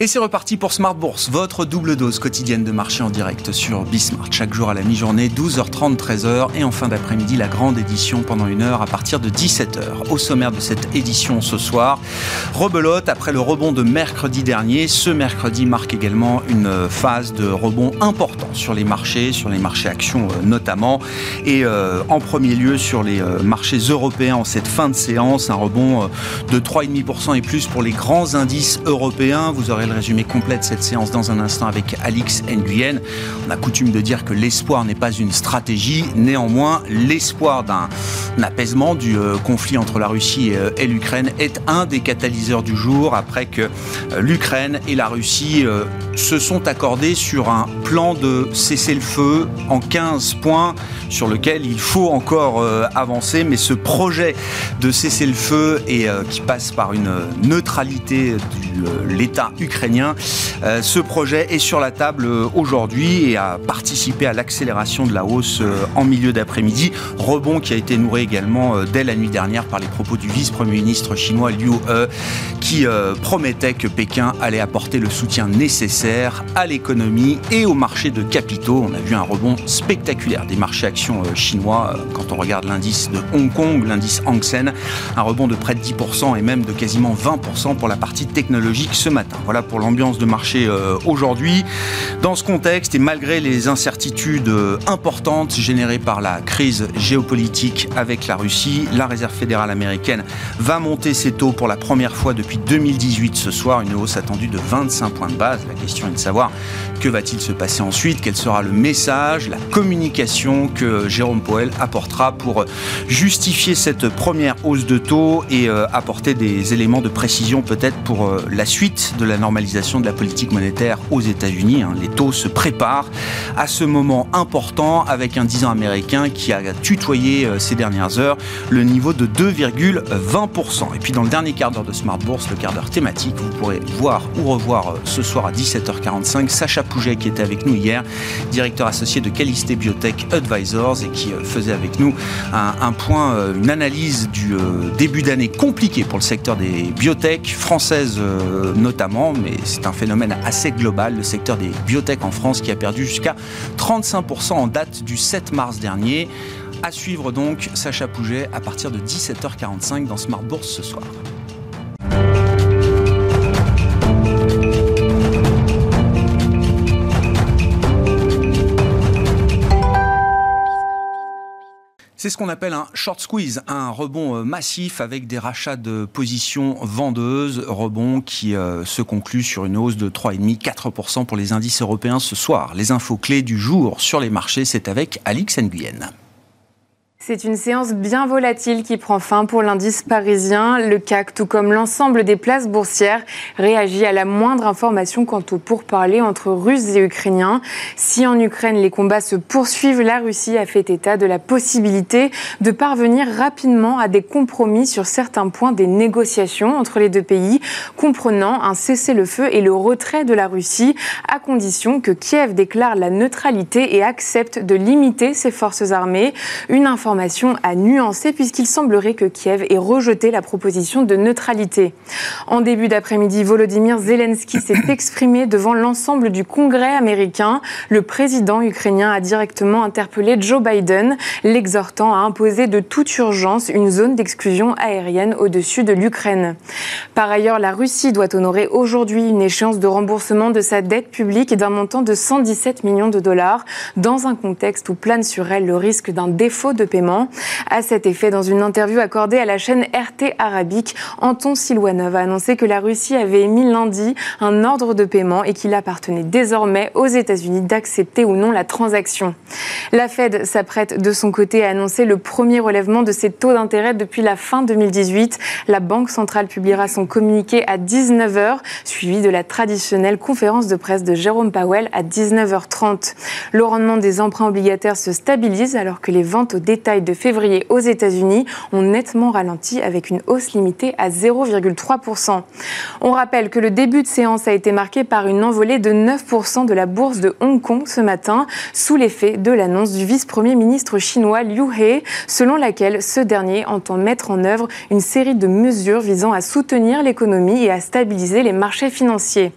Et c'est reparti pour Smart Bourse, votre double dose quotidienne de marché en direct sur Bismart. Chaque jour à la mi-journée, 12h30, 13h. Et en fin d'après-midi, la grande édition pendant une heure à partir de 17h. Au sommaire de cette édition ce soir, rebelote après le rebond de mercredi dernier. Ce mercredi marque également une phase de rebond important sur les marchés, sur les marchés actions euh, notamment. Et euh, en premier lieu sur les euh, marchés européens en cette fin de séance, un rebond de 3,5% et plus pour les grands indices européens. Vous aurez le résumé complet de cette séance dans un instant avec Alix Nguyen. On a coutume de dire que l'espoir n'est pas une stratégie. Néanmoins, l'espoir d'un apaisement du euh, conflit entre la Russie euh, et, l'Ukraine est un des catalyseurs du jour après que euh, l'Ukraine et la Russie se sont accordés sur un plan de cessez-le-feu en 15 points sur lequel il faut encore avancer. Mais ce projet de cessez-le-feu et qui passe par une neutralité de l'État ukrainien euh, ce projet est sur la table euh, aujourd'hui et a participé à l'accélération de la hausse euh, en milieu d'après-midi. Rebond qui a été nourri également dès la nuit dernière par les propos du vice-premier ministre chinois Liu He qui promettait que Pékin allait apporter le soutien nécessaire à l'économie et au marché de capitaux. On a vu un rebond spectaculaire des marchés actions chinois quand on regarde l'indice de Hong Kong, l'indice Hang Seng, un rebond de près de 10% et même de quasiment 20% pour la partie technologique ce matin. Voilà pour l'ambiance de marché euh, aujourd'hui. Dans ce contexte et malgré les incertitudes euh, importantes générées par la crise géopolitique avec la Russie, la Réserve fédérale américaine va monter ses taux pour la première fois depuis 2018 ce soir, une hausse attendue de 25 points de base. La question est de savoir que va-t-il se passer ensuite, quel sera le message, la communication que Jérôme Powell apportera pour justifier cette première hausse de taux et euh, apporter des éléments de précision peut-être pour la suite de la normalisation de la politique monétaire aux États-Unis. Hein. Les taux se préparent à ce moment important avec un 10 ans américain qui a tutoyé euh, ces dernières heures le niveau de 2,20%. Et puis dans le dernier quart d'heure de Smart Bourse, le quart d'heure thématique, vous pourrez voir ou revoir euh, ce soir à 17h45 Sacha Pouget qui était avec nous hier, directeur associé de Calisté Biotech Advisors et qui euh, faisait avec nous un, point, une analyse du début d'année compliqué pour le secteur des biotech françaises notamment, mais c'est un phénomène assez global. Le secteur des biotech en France qui a perdu jusqu'à 35% en date du 7 mars dernier. À suivre donc Sacha Pouget à partir de 17h45 dans Smart Bourse ce soir. C'est ce qu'on appelle un short squeeze, un rebond euh, massif avec des rachats de positions vendeuses, rebond qui euh, se conclut sur une hausse de 3,5-4% pour les indices européens ce soir. Les infos clés du jour sur les marchés, c'est avec Alix Nguyen. C'est une séance bien volatile qui prend fin pour l'indice parisien. Le CAC, tout comme l'ensemble des places boursières, réagit à la moindre information quant au pourparlers entre Russes et Ukrainiens. Si en Ukraine les combats se poursuivent, la Russie a fait état de la possibilité de parvenir rapidement à des compromis sur certains points des négociations entre les deux pays, comprenant un cessez-le-feu et le retrait de la Russie, à condition que Kiev déclare la neutralité et accepte de limiter ses forces armées. Une information à nuancer puisqu'il semblerait que Kiev ait rejeté la proposition de neutralité. En début d'après-midi, Volodymyr Zelensky s'est exprimé devant l'ensemble du Congrès américain. Le président ukrainien a directement interpellé Joe Biden, l'exhortant à imposer de toute urgence une zone d'exclusion aérienne au-dessus de l'Ukraine. Par ailleurs, la Russie doit honorer aujourd'hui une échéance de remboursement de sa dette publique d'un montant de 117 millions de dollars dans un contexte où plane sur elle le risque d'un défaut de paiement à cet effet, dans une interview accordée à la chaîne RT Arabique, Anton Silwanov a annoncé que la Russie avait émis lundi un ordre de paiement et qu'il appartenait désormais aux États-Unis d'accepter ou non la transaction. La Fed s'apprête de son côté à annoncer le premier relèvement de ses taux d'intérêt depuis la fin 2018. La Banque centrale publiera son communiqué à 19h, suivi de la traditionnelle conférence de presse de Jérôme Powell à 19h30. Le rendement des emprunts obligataires se stabilise alors que les ventes au détail de février aux États-Unis ont nettement ralenti avec une hausse limitée à 0,3%. On rappelle que le début de séance a été marqué par une envolée de 9% de la bourse de Hong Kong ce matin, sous l'effet de l'annonce du vice-premier ministre chinois Liu He, selon laquelle ce dernier entend mettre en œuvre une série de mesures visant à soutenir l'économie et à stabiliser les marchés financiers.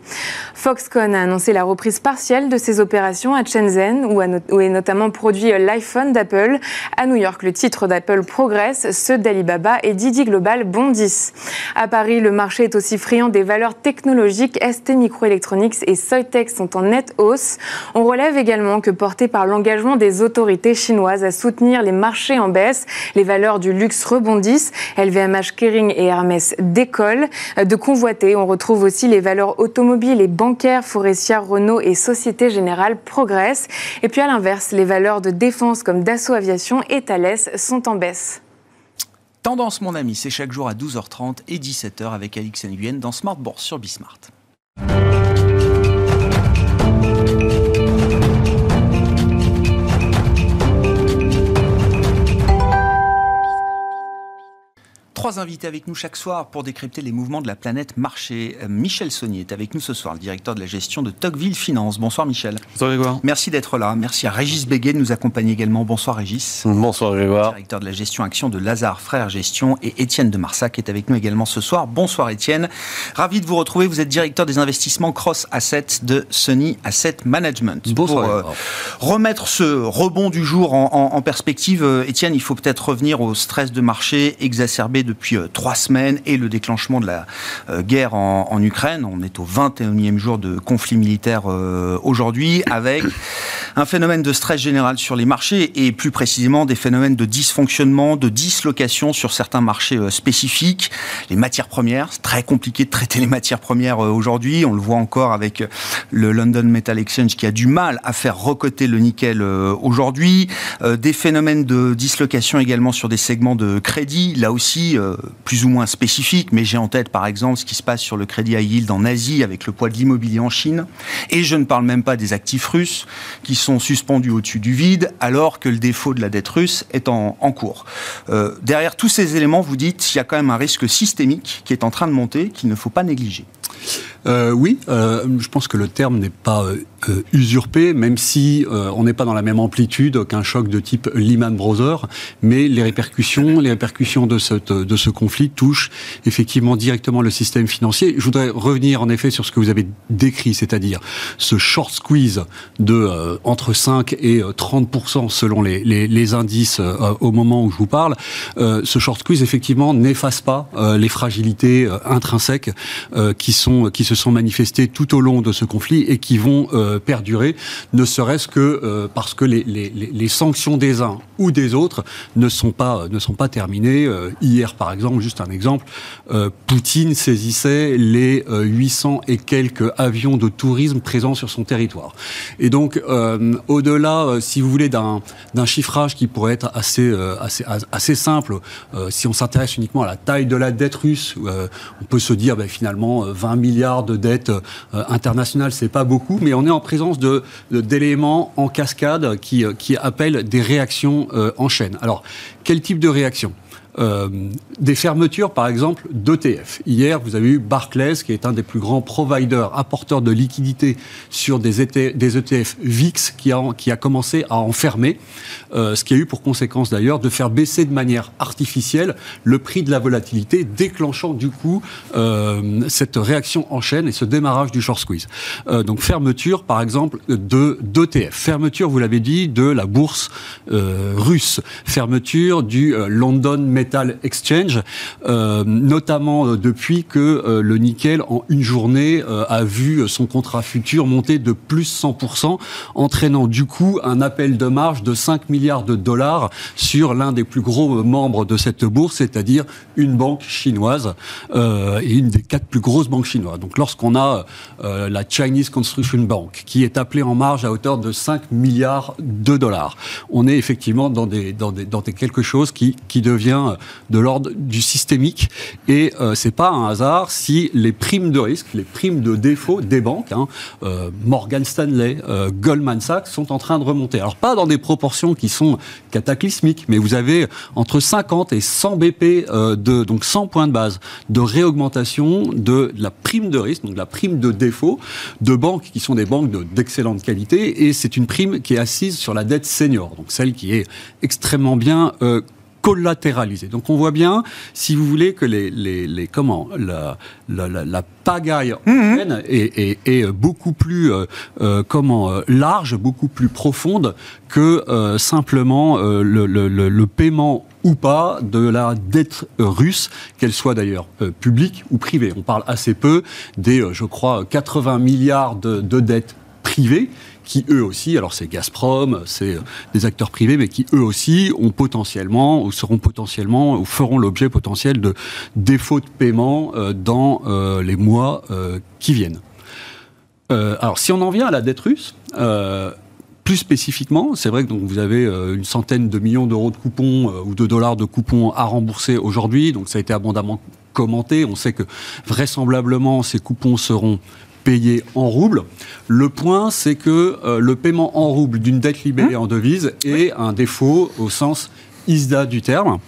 Foxconn a annoncé la reprise partielle de ses opérations à Shenzhen, où, est notamment produit l'iPhone d'Apple. À New York, le titre d'Apple progresse, ceux d'Alibaba et Didi Global bondissent. À Paris, le marché est aussi friand des valeurs technologiques. ST Microelectronics et Soitec sont en nette hausse. On relève également que porté par l'engagement des autorités chinoises à soutenir les marchés en baisse, les valeurs du luxe rebondissent. LVMH, Kering et Hermès décollent. De convoiter, on retrouve aussi les valeurs automobiles et bancaires, Forestia, Renault et Société Générale progressent. Et puis à l'inverse, les valeurs de défense comme Dassault Aviation et Sont en baisse. Tendance, mon ami, c'est chaque jour à 12h30 et 17h avec Alix Nguyen dans Smart Bourse sur Bismart. Trois invités avec nous chaque soir pour décrypter les mouvements de la planète marché. Euh, Michel Saunier est avec nous ce soir, le directeur de la gestion de Tocqueville Finance. Bonsoir Michel. Bonsoir Grégoire. Merci d'être là. Merci à Régis Béguet de nous accompagner également. Bonsoir Régis. Bonsoir Grégoire. Directeur de la gestion action de Lazare Frères Gestion et Étienne de Marsac est avec nous également ce soir. Bonsoir Étienne. Ravi de vous retrouver. Vous êtes directeur des investissements Cross Assets de Sony Asset Management. Bonsoir. Pour euh, remettre ce rebond du jour en, en perspective, euh, Étienne, il faut peut-être revenir au stress de marché exacerbé depuis trois semaines et le déclenchement de la euh, guerre en, Ukraine. On est au 21e jour de conflit militaire euh, aujourd'hui, avec un phénomène de stress général sur les marchés et plus précisément des phénomènes de dysfonctionnement, de dislocation sur certains marchés euh, spécifiques. Les matières premières, c'est très compliqué de traiter les matières premières aujourd'hui. On le voit encore avec le London Metal Exchange qui a du mal à faire recoter le nickel aujourd'hui. Des phénomènes de dislocation également sur des segments de crédit, là aussi plus ou moins spécifique, mais j'ai en tête par exemple ce qui se passe sur le crédit high yield en Asie avec le poids de l'immobilier en Chine. Et je ne parle même pas des actifs russes qui sont suspendus au-dessus du vide alors que le défaut de la dette russe est en, cours. Euh, derrière tous ces éléments, vous dites il y a quand même un risque systémique qui est en train de monter, qu'il ne faut pas négliger. Euh, oui, euh, je pense que le terme n'est pas euh, usurpé, même si euh, on n'est pas dans la même amplitude qu'un choc de type Lehman Brothers, mais les répercussions, les répercussions de, cette, de ce conflit touchent effectivement directement le système financier. Je voudrais revenir en effet sur ce que vous avez décrit, c'est-à-dire ce short squeeze de euh, entre 5 et 30% selon les, les, les indices au moment où je vous parle. ce short squeeze effectivement n'efface pas les fragilités intrinsèques qui sont qui se sont manifestées tout au long de ce conflit et qui vont euh, perdurer, ne serait-ce que euh, parce que les, les, les, sanctions des uns ou des autres ne sont pas, ne sont pas terminées. Euh, hier, par exemple, juste un exemple, Poutine saisissait les 800 et quelques avions de tourisme présents sur son territoire. Et donc, au-delà, si vous voulez, d'un chiffrage qui pourrait être assez, assez, assez simple, si on s'intéresse uniquement à la taille de la dette russe, on peut se dire ben, finalement 20 milliards de dettes internationales, c'est pas beaucoup, mais on est en présence de, d'éléments en cascade qui, euh, qui appellent des réactions euh. Alors, quel type de réaction? Euh, des fermetures, par exemple, d'ETF. Hier, vous avez eu Barclays, qui est un des plus grands providers, apporteurs de liquidités sur des, ETF, ETF VIX, qui a, commencé à en fermer, euh, ce qui a eu pour conséquence d'ailleurs de faire baisser de manière artificielle le prix de la volatilité, déclenchant du coup euh, cette réaction en chaîne et ce démarrage du short squeeze. Euh, donc fermeture, par exemple, de d'ETF. Fermeture, vous l'avez dit, de la bourse russe. Fermeture du London Exchange, euh, notamment euh, depuis que euh, le nickel en une journée a vu son contrat futur monter de plus 100%, entraînant du coup un appel de marge de 5 milliards de dollars sur l'un des plus gros membres de cette bourse, c'est-à-dire une banque chinoise et une des quatre plus grosses banques chinoises. Donc lorsqu'on a la Chinese Construction Bank qui est appelée en marge à hauteur de 5 milliards de dollars, on est effectivement dans des dans des quelque chose qui devient de l'ordre du systémique. Et euh, c'est pas un hasard si les primes de risque, les primes de défaut des banques, hein, euh, Morgan Stanley, euh, Goldman Sachs, sont en train de remonter. Alors pas dans des proportions qui sont cataclysmiques, mais vous avez entre 50 et 100 BP de donc 100 points de base de réaugmentation de, la prime de risque, donc la prime de défaut de banques qui sont des banques d'excellente qualité. Et c'est une prime qui est assise sur la dette senior, donc celle qui est extrêmement bien euh, collatéralisée. Donc on voit bien, si vous voulez, que les, les, comment la, la, la, pagaille mmh. est, est, beaucoup plus euh, euh, comment large, beaucoup plus profonde que simplement le, le, le, paiement ou pas de la dette russe, qu'elle soit d'ailleurs publique ou privée. On parle assez peu des, je crois, 80 milliards de, de dettes privées qui eux aussi, alors c'est Gazprom, c'est euh, des acteurs privés, mais qui eux aussi ont potentiellement, ou seront potentiellement, ou feront l'objet potentiel de défauts de paiement euh, dans euh, les mois qui viennent. alors si on en vient à la dette russe, plus spécifiquement, c'est vrai que donc vous avez une centaine de millions d'euros de coupons ou de dollars de coupons à rembourser aujourd'hui, donc ça a été abondamment commenté. On sait que vraisemblablement ces coupons seront payé en roubles. Le point, c'est que euh, le paiement en roubles d'une dette libérée mmh. en devise est un défaut au sens ISDA du terme.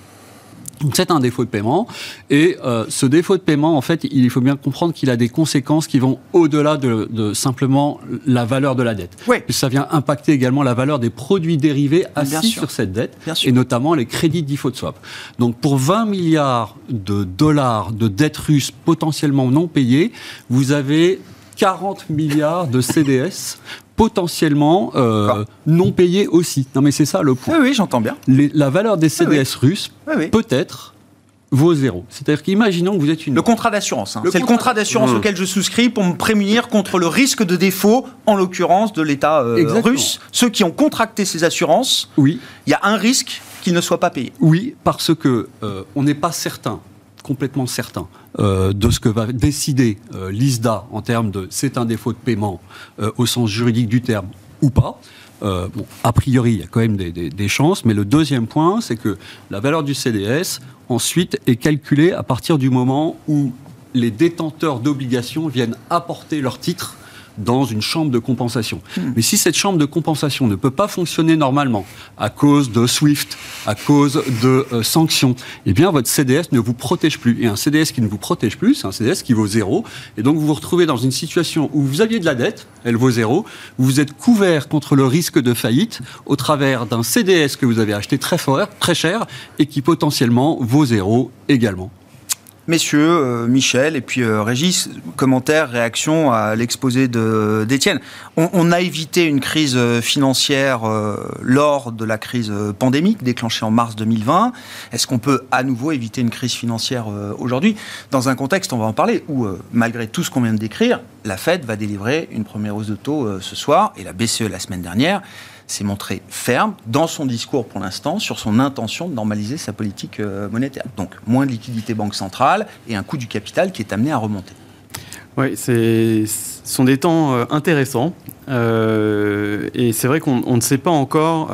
C'est un défaut de paiement. Et euh, ce défaut de paiement, en fait, il faut bien comprendre qu'il a des conséquences qui vont au-delà de, simplement la valeur de la dette. Oui. Ça vient impacter également la valeur des produits dérivés assis sur cette dette, et notamment les crédits de default swap. Donc pour 20 milliards de dollars de dettes russes potentiellement non payées, vous avez 40 milliards de CDS potentiellement euh, non payés aussi. Non mais c'est ça le point. Oui, oui j'entends bien. la valeur des CDS russes peut-être vaut zéro. C'est-à-dire qu'imaginons que vous êtes une... Le contrat d'assurance. Hein. C'est le contrat d'assurance mmh. auquel je souscris pour me prémunir contre le risque de défaut, en l'occurrence de l'État euh, russe. Ceux qui ont contracté ces assurances, oui. il y a un risque qu'ils ne soient pas payés. Oui, parce que euh, on n'est pas certain complètement certain euh, de ce que va décider euh, l'ISDA en termes de c'est un défaut de paiement euh, au sens juridique du terme ou pas. a priori, il y a quand même des, des chances, mais le deuxième point, c'est que la valeur du CDS, ensuite, est calculée à partir du moment où les détenteurs d'obligations viennent apporter leur titre dans une chambre de compensation. Hmm. Mais si cette chambre de compensation ne peut pas fonctionner normalement à cause de SWIFT, à cause de euh, sanctions, eh bien votre CDS ne vous protège plus. Et un CDS qui ne vous protège plus, c'est un CDS qui vaut zéro. Et donc vous vous retrouvez dans une situation où vous aviez de la dette, elle vaut zéro, vous êtes couvert contre le risque de faillite au travers d'un CDS que vous avez acheté très fort, très cher, et qui potentiellement vaut zéro également. Messieurs, euh, Michel et puis euh, Régis, commentaire, réaction à l'exposé d'Étienne. On, a évité une crise euh, financière lors de la crise pandémique déclenchée en mars 2020. Est-ce qu'on peut à nouveau éviter une crise financière aujourd'hui? Dans un contexte, on va en parler, où malgré tout ce qu'on vient de décrire, la Fed va délivrer une première hausse de taux ce soir et la BCE la semaine dernière s'est montré ferme dans son discours pour l'instant sur son intention de normaliser sa politique euh, monétaire. Donc moins de liquidité banque centrale et un coût du capital qui est amené à remonter. Oui, ce sont des temps euh, intéressants. Euh, et c'est vrai qu'on ne sait pas encore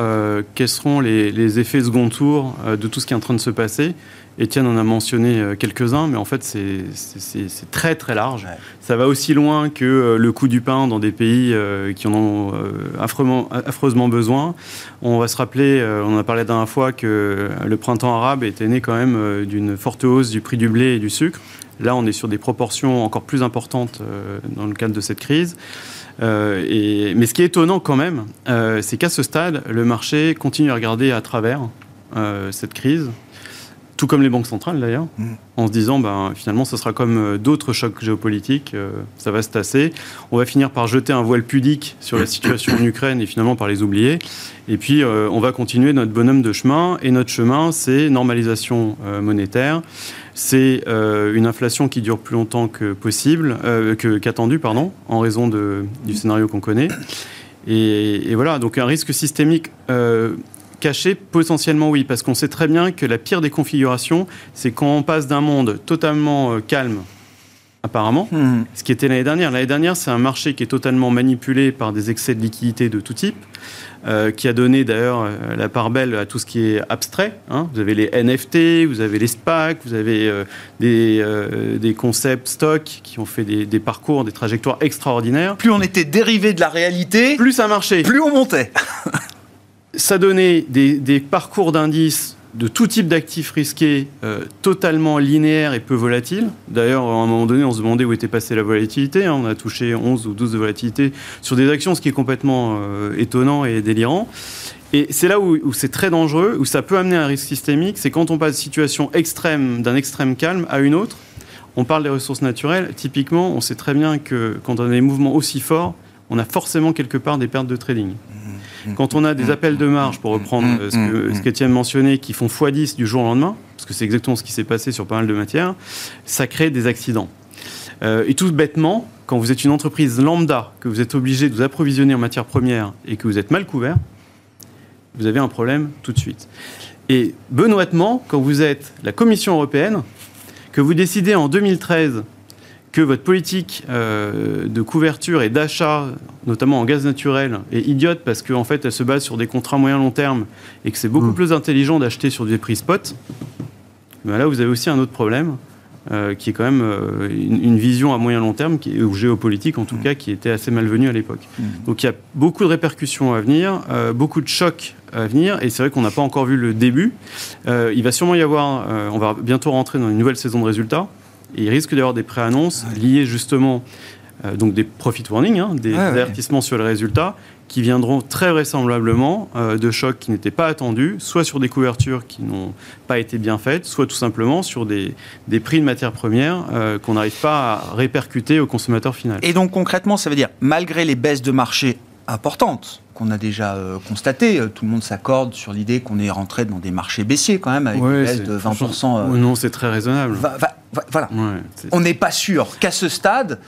quels seront les, les, effets second tour de tout ce qui est en train de se passer. Étienne en a mentionné euh, quelques-uns, mais en fait, c'est très très large. Ça va aussi loin que euh, le coût du pain dans des pays euh, qui en ont affreusement besoin. On va se rappeler, on a parlé la dernière fois, que le printemps arabe était né quand même d'une forte hausse du prix du blé et du sucre. Là, on est sur des proportions encore plus importantes dans le cadre de cette crise. et, mais ce qui est étonnant quand même, c'est qu'à ce stade, le marché continue à regarder à travers cette crise tout comme les banques centrales d'ailleurs, mm. en se disant ben, finalement ce sera comme euh, d'autres chocs géopolitiques, euh, ça va se tasser. On va finir par jeter un voile pudique sur la situation en Ukraine et finalement par les oublier. Et puis euh, on va continuer notre bonhomme de chemin. Et notre chemin, c'est normalisation monétaire. C'est une inflation qui dure plus longtemps que possible, qu'attendu, pardon, en raison de, du scénario qu'on connaît. Et, et, voilà, donc un risque systémique Caché, potentiellement oui, parce qu'on sait très bien que la pire des configurations, c'est quand on passe d'un monde totalement euh, calme apparemment, Hmm. ce qui était l'année dernière. L'année dernière, c'est un marché qui est totalement manipulé par des excès de liquidité de tout type, euh, qui a donné d'ailleurs euh, la part belle à tout ce qui est abstrait. hein. Vous avez les NFT, vous avez les SPAC, vous avez euh, des, des concepts stock qui ont fait des, des parcours, des trajectoires extraordinaires. Plus on était dérivé de la réalité, Plus ça marchait, plus on montait. ça donnait des, parcours d'indices de tout type d'actifs risqués euh, totalement linéaires et peu volatiles. D'ailleurs, à un moment donné, on se demandait où était passée la volatilité. hein. On a touché 11 ou 12 de volatilité sur des actions, ce qui est complètement euh, étonnant et délirant. Et c'est là où, où c'est très dangereux, où ça peut amener un risque systémique, c'est quand on passe de situation extrême, d'un extrême calme à une autre. On parle des ressources naturelles. Typiquement, on sait très bien que quand on a des mouvements aussi forts, on a forcément quelque part des pertes de trading. Quand on a des appels de marge, pour reprendre euh, ce que- ce qu'Étienne mentionnait, qui font x10 du jour au lendemain, parce que c'est exactement ce qui s'est passé sur pas mal de matières, ça crée des accidents. Euh, et tout bêtement, quand vous êtes une entreprise lambda, que vous êtes obligé de vous approvisionner en matières premières et que vous êtes mal couvert, vous avez un problème tout de suite. Et benoîtement, quand vous êtes la Commission européenne, que vous décidez en 2013 que votre politique euh, de couverture et d'achat, notamment en gaz naturel, est idiote parce qu'en fait, elle se base sur des contrats moyen-long terme et que c'est beaucoup plus intelligent d'acheter sur des prix spot, ben là, vous avez aussi un autre problème. euh, qui est quand même euh, une, une vision à moyen long terme, qui, est- ou géopolitique en tout cas, qui était assez malvenue à l'époque. Donc il y a beaucoup de répercussions à venir, beaucoup de chocs à venir, et c'est vrai qu'on n'a pas encore vu le début. Euh, il va sûrement y avoir, euh, on va bientôt rentrer dans une nouvelle saison de résultats, et il risque d'y avoir des préannonces liées justement, euh, donc des profit warnings, hein, des ouais. avertissements sur le résultat, qui viendront très vraisemblablement euh, de chocs qui n'étaient pas attendus, soit sur des couvertures qui n'ont pas été bien faites, soit tout simplement sur des, des prix de matières premières euh, qu'on n'arrive pas à répercuter au consommateur final. Et donc concrètement, ça veut dire, malgré les baisses de marché importantes qu'on a déjà euh, constatées, euh, tout le monde s'accorde sur l'idée qu'on est rentré dans des marchés baissiers quand même, avec Ouais, une baisse de 20%. franchement, euh, non, c'est très raisonnable. va- va- va- voilà. Ouais, On n'est pas sûr qu'à ce stade,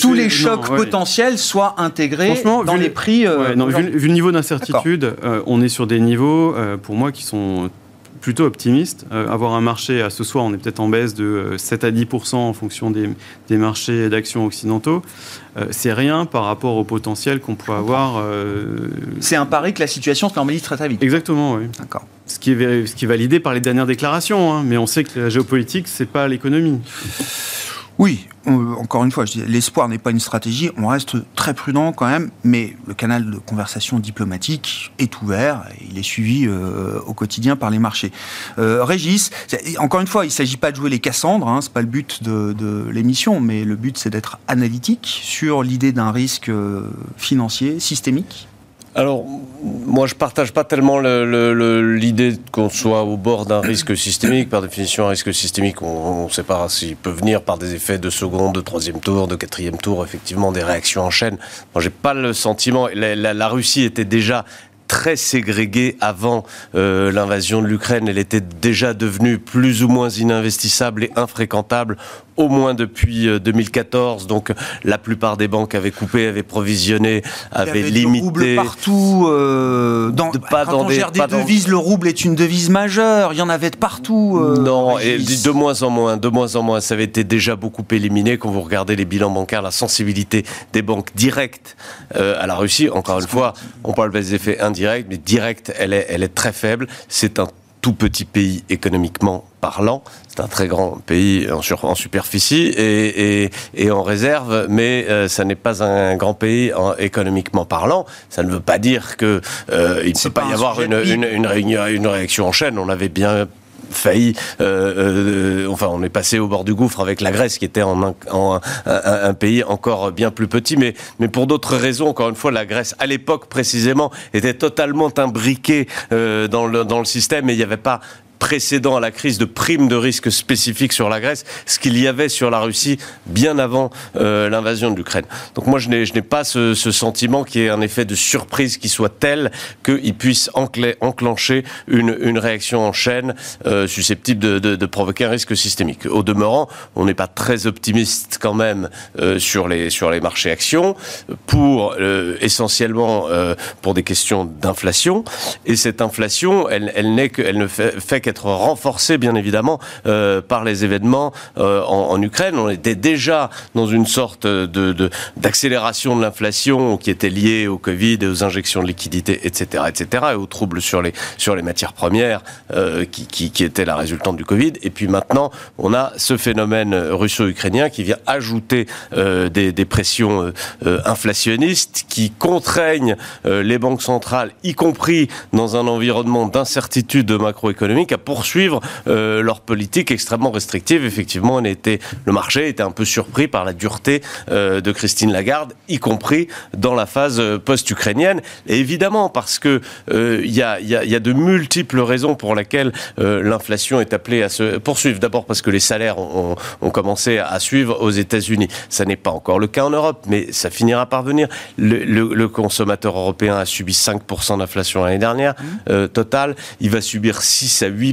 tous les non, chocs ouais. potentiels soient intégrés dans les le- prix. euh, Ouais, non, vu, le niveau d'incertitude, euh, on est sur des niveaux, euh, pour moi, qui sont plutôt optimistes. Euh, avoir un marché, à ce soir, on est peut-être en baisse de euh, 7 à 10% en fonction des, des marchés d'actions occidentaux. Euh, c'est rien par rapport au potentiel qu'on pourrait avoir. euh, C'est un pari que la situation se normalise très très vite. Exactement, oui. D'accord. Ce qui, est, ce qui est validé par les dernières déclarations, hein, mais on sait que la géopolitique, c'est pas l'économie. Oui, encore une fois, l'espoir n'est pas une stratégie, on reste très prudent quand même, mais le canal de conversation diplomatique est ouvert, et il est suivi euh, au quotidien par les marchés. Euh, Régis, encore une fois, il ne s'agit pas de jouer les Cassandres, hein, c'est pas le but de, de l'émission, mais le but c'est d'être analytique sur l'idée d'un risque euh, financier systémique. Alors, moi, je partage pas tellement le- le- le- l'idée qu'on soit au bord d'un risque systémique. Par définition, un risque systémique, on ne sait pas s'il peut venir par des effets de second, de troisième tour, de quatrième tour, effectivement, des réactions en chaîne. Moi, j'ai pas le sentiment. La, la- la Russie était déjà très ségrégée avant euh, l'invasion de l'Ukraine. Elle était déjà devenue plus ou moins ininvestissable et infréquentable, au moins depuis euh, 2014. Donc, la plupart des banques avaient coupé, avaient provisionné, avaient avait du rouble limité. partout. euh, dans, De- pas quand dans on des- gère des pas dans- devises, le rouble est une devise majeure. Il y en avait de partout. euh, Non, et de moins en moins, de moins en moins. Ça avait été déjà beaucoup éliminé quand vous regardez les bilans bancaires, la sensibilité des banques directes euh, à la Russie. Encore une fois, on parle des effets indirects, mais directs, elle est, elle est très faible. C'est un tout petit pays économiquement parlant. C'est un très grand pays en, sur- en superficie et, et- et en réserve, mais euh, ça n'est pas un grand pays en- économiquement parlant. Ça ne veut pas dire que euh, il ne peut pas, pas y avoir une, de PIB. une, une réunion- une réaction en chaîne. On avait bien failli, euh, euh, enfin on est passé au bord du gouffre avec la Grèce qui était en un, pays encore bien plus petit, mais, mais pour d'autres raisons, encore une fois, la Grèce à l'époque précisément était totalement imbriquée euh, dans, le, dans le système et il n'y avait pas précédent à la crise de primes de risque spécifiques sur la Grèce, ce qu'il y avait sur la Russie bien avant euh, l'invasion de l'Ukraine. Donc moi, je n'ai, pas ce, sentiment qui est un effet de surprise qui soit tel qu'il puisse enclencher une, réaction en chaîne euh, susceptible de, provoquer un risque systémique. Au demeurant, on n'est pas très optimiste quand même euh, sur, les, sur les marchés actions, pour essentiellement pour des questions d'inflation. Et cette inflation, elle, elle, elle ne fait, fait qu'être renforcée, bien évidemment, par les événements en, Ukraine. On était déjà dans une sorte de, d'accélération de, l'inflation qui était liée au Covid et aux injections de liquidités, etc., etc., et aux troubles sur les, sur les matières premières qui, qui, qui étaient la résultante du Covid. Et puis maintenant, on a ce phénomène russo-ukrainien qui vient ajouter des, pressions inflationnistes qui contraignent les banques centrales, y compris dans un environnement d'incertitude macroéconomique, à poursuivre euh, leur politique extrêmement restrictive. Effectivement, on était, le marché était un peu surpris par la dureté euh, de Christine Lagarde, y compris dans la phase euh, post-ukrainienne. Et évidemment, parce que il y a, y, a, y, a, de multiples raisons pour lesquelles l'inflation est appelée à se poursuivre. D'abord parce que les salaires ont, ont, commencé à suivre aux États-Unis. Ça n'est pas encore le cas en Europe, mais ça finira par venir. Le, le, le consommateur européen a subi 5% d'inflation l'année dernière mmh. totale. Il va subir 6 à 8%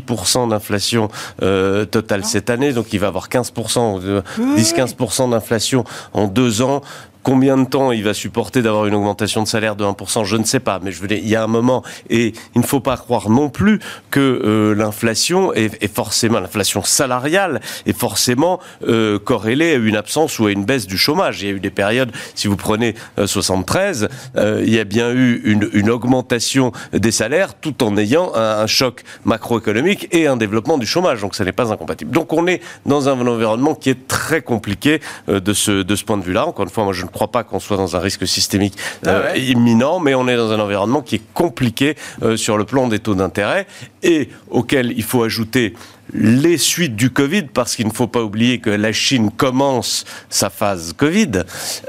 d'inflation euh, totale cette année. Donc il va avoir 15%, 10-15% d'inflation en deux ans. Combien de temps il va supporter d'avoir une augmentation de salaire de 1% Je ne sais pas, mais je veux dire, il y a un moment, et il ne faut pas croire non plus que euh, l'inflation est, forcément, l'inflation salariale est forcément euh, corrélée à une absence ou à une baisse du chômage. Il y a eu des périodes, si vous prenez 73, euh, il y a bien eu une, augmentation des salaires tout en ayant un, un choc macroéconomique et un développement du chômage. Donc ça n'est pas incompatible. Donc on est dans un environnement qui est très compliqué de ce, de ce point de vue-là. Encore une fois, moi je ne crois pas qu'on soit dans un risque systémique ah euh, imminent, mais on est dans un environnement qui est compliqué euh, sur le plan des taux d'intérêt et auquel il faut ajouter les suites du Covid, parce qu'il ne faut pas oublier que la Chine commence sa phase Covid.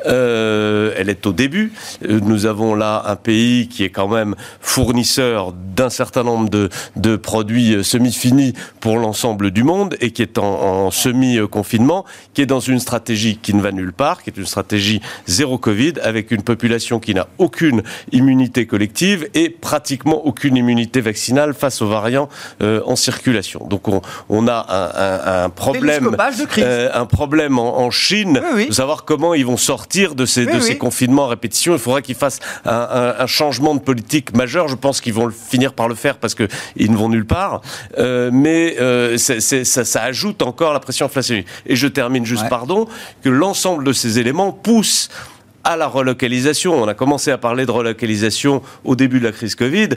Euh, elle est au début. Euh, nous avons là un pays qui est quand même fournisseur d'un certain nombre de, de produits euh, semi-finis pour l'ensemble du monde et qui est en, en semi-confinement, qui est dans une stratégie qui ne va nulle part, qui est une stratégie zéro Covid, avec une population qui n'a aucune immunité collective et pratiquement aucune immunité vaccinale face aux variants euh, en circulation. Donc on, on a un, un, problème, euh, un problème en, Chine, de savoir comment ils vont sortir de ces, de ces confinements à répétition. Il faudra qu'ils fassent un, changement de politique majeur. Je pense qu'ils vont finir par le faire parce qu'ils ne vont nulle part. Euh, mais euh, ça, ça, ajoute encore la pression inflationniste. Et je termine juste, pardon, que l'ensemble de ces éléments poussent à la relocalisation. On a commencé à parler de relocalisation au début de la crise Covid.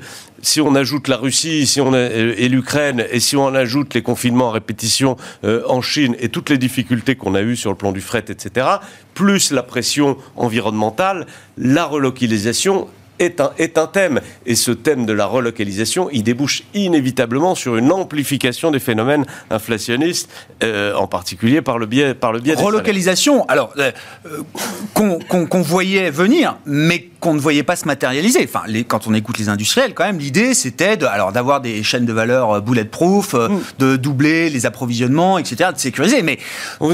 Si on ajoute la Russie si on et l'Ukraine, et si on ajoute les confinements à répétition euh, en Chine et toutes les difficultés qu'on a eues sur le plan du fret, etc., plus la pression environnementale, la relocalisation est un, est un thème. Et ce thème de la relocalisation, il débouche inévitablement sur une amplification des phénomènes inflationnistes, euh, en particulier par le biais, par le relocalisation. alors euh, qu'on voyait venir, mais qu'on ne voyait pas se matérialiser. Enfin, les, quand on écoute les industriels, quand même, l'idée c'était de, alors d'avoir des chaînes de valeur euh, bulletproof, mm. de doubler les approvisionnements, etc., de sécuriser. Mais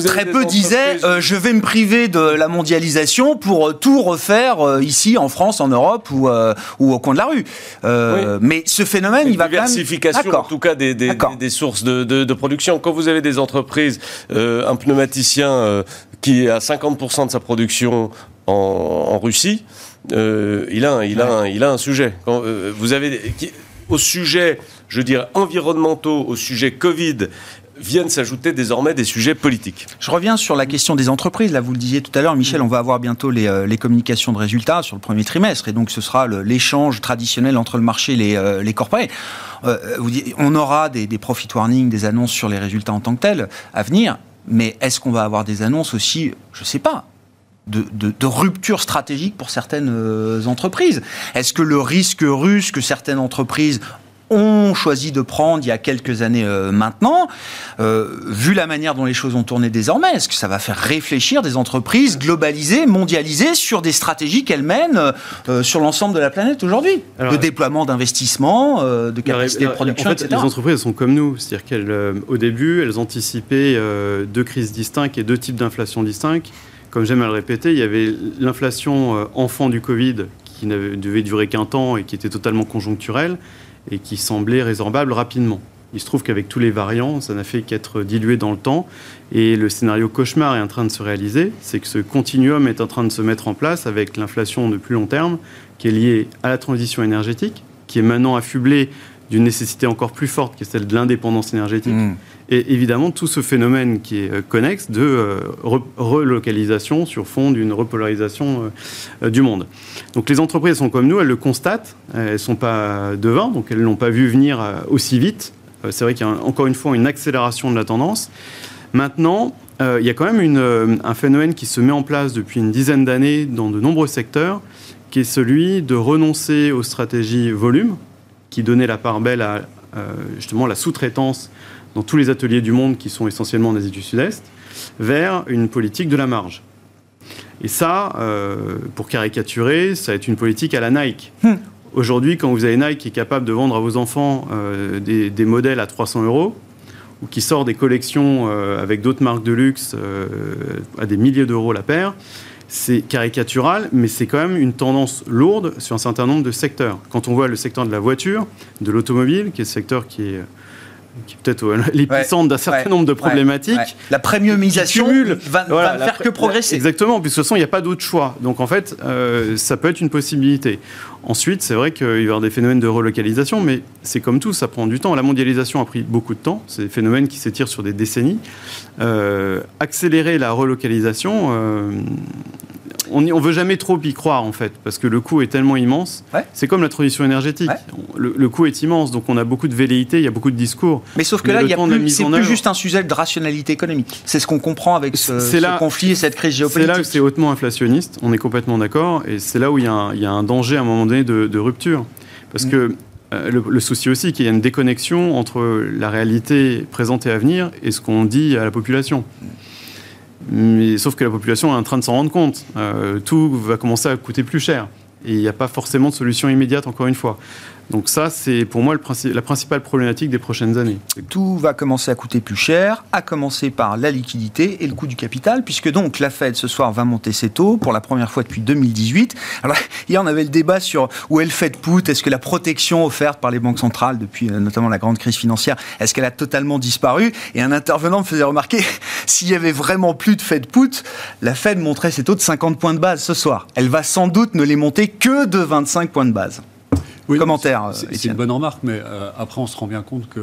très peu disaient, je vais me priver de la mondialisation pour tout refaire ici en France, en Europe euh, ou, au coin de la rue. Euh, mais ce phénomène, il va diversification, en tout cas, des, des, sources de, production. Quand vous avez des entreprises, euh, un pneumaticien qui a 50% de sa production en, Russie, il, a, il, a il a un sujet. Quand, vous avez au sujet, je dirais, environnementaux, au sujet Covid, viennent s'ajouter désormais des sujets politiques. Je reviens sur la question des entreprises. Là, vous le disiez tout à l'heure, Michel, on va avoir bientôt les, euh, les, communications de résultats sur le premier trimestre. Et donc, ce sera l'échange traditionnel entre le marché et les, euh, les corporés. Euh, on aura des, des profit warnings, des annonces sur les résultats en tant que tels à venir. Mais est-ce qu'on va avoir des annonces aussi, je ne sais pas, de, de, de, rupture stratégique pour certaines entreprises. Est-ce que le risque russe que certaines entreprises ont choisi de prendre il y a quelques années euh, maintenant, euh, vu la manière dont les choses ont tourné désormais, est-ce que ça va faire réfléchir des entreprises globalisées, mondialisées, sur des stratégies qu'elles mènent euh, sur l'ensemble de la planète aujourd'hui? De déploiement d'investissements, de capacité de production, en fait, Les entreprises sont comme nous, c'est-à-dire qu'au début, elles anticipaient deux crises distinctes et deux types d'inflation distincts. Comme j'aime à le répéter, il y avait l'inflation enfant du Covid qui ne devait durer qu'un temps et qui était totalement conjoncturelle et qui semblait résorbable rapidement. Il se trouve qu'avec tous les variants, ça n'a fait qu'être dilué dans le temps. Et le scénario cauchemar est en train de se réaliser. C'est que ce continuum est en train de se mettre en place avec l'inflation de plus long terme, qui est liée à la transition énergétique, qui est maintenant affublée d'une nécessité encore plus forte, qui est celle de l'indépendance énergétique. Mmh. Et évidemment, tout ce phénomène qui est euh, connexe de euh, relocalisation sur fond d'une repolarisation euh, du monde. Donc les entreprises sont comme nous, elles le constatent, elles ne sont pas devins, donc elles ne l'ont pas vu venir aussi vite. C'est vrai qu'il y a encore une fois une accélération de la tendance. Maintenant, il y a quand même un phénomène qui se met en place depuis une dizaine d'années dans de nombreux secteurs, qui est celui de renoncer aux stratégies volume, qui donnaient la part belle à justement la sous-traitance dans tous les ateliers du monde qui sont essentiellement en Asie du Sud-Est, vers une politique de la marge. Et ça, euh, pour caricaturer, ça être une politique à la Nike. Hmm. Aujourd'hui, quand vous avez Nike qui est capable de vendre à vos enfants euh, des, modèles à 300 euros, ou qui sort des collections euh, avec d'autres marques de luxe à des milliers d'euros la paire, c'est caricatural, mais c'est quand même une tendance lourde sur un certain nombre de secteurs. Quand on voit le secteur de la voiture, de l'automobile, qui est le secteur qui est qui est peut-être l'épicentre d'un certain nombre de problématiques. La premiumisation va, va faire que progresser. Exactement, puisque de toute façon, il n'y a pas d'autre choix. Donc en fait, euh, ça peut être une possibilité. Ensuite, c'est vrai qu'il va y avoir des phénomènes de relocalisation, mais c'est comme tout, ça prend du temps. La mondialisation a pris beaucoup de temps, c'est des phénomènes qui s'étirent sur des décennies. Euh, accélérer la relocalisation, euh, on ne veut jamais trop y croire en fait, parce que le coût est tellement immense. C'est comme la transition énergétique. Le, coût est immense, donc on a beaucoup de velléités, il y a beaucoup de discours. Mais sauf que là, il c'est plus juste un sujet de rationalité économique. C'est ce qu'on comprend avec ce, conflit et cette crise géopolitique. C'est là où c'est hautement inflationniste, on est complètement d'accord, et c'est là où il y, a un, danger à un moment donné de, rupture. Parce mm. que euh, le, souci aussi, qu'il y a une déconnexion entre la réalité présente et à venir et ce qu'on dit à la population. Mais, sauf que la population est en train de s'en rendre compte. Euh, tout va commencer à coûter plus cher. Et il n'y a pas forcément de solution immédiate, encore une fois. Donc ça, c'est pour moi la principale problématique des prochaines années. Tout va commencer à coûter plus cher, à commencer par la liquidité et le coût du capital, puisque donc la Fed ce soir va monter ses taux pour la première fois depuis 2018. Alors hier, on avait le débat sur où est le Fed put, est-ce que la protection offerte par les banques centrales depuis euh, notamment la grande crise financière, est-ce qu'elle a totalement disparu? Et un intervenant me faisait remarquer, s'il y avait vraiment plus de Fed put, la Fed montrait ses taux de 50 points de base ce soir. Elle va sans doute ne les monter que de 25 points de base. Oui, Commentaire. C'est une bonne remarque, mais euh, après on se rend bien compte que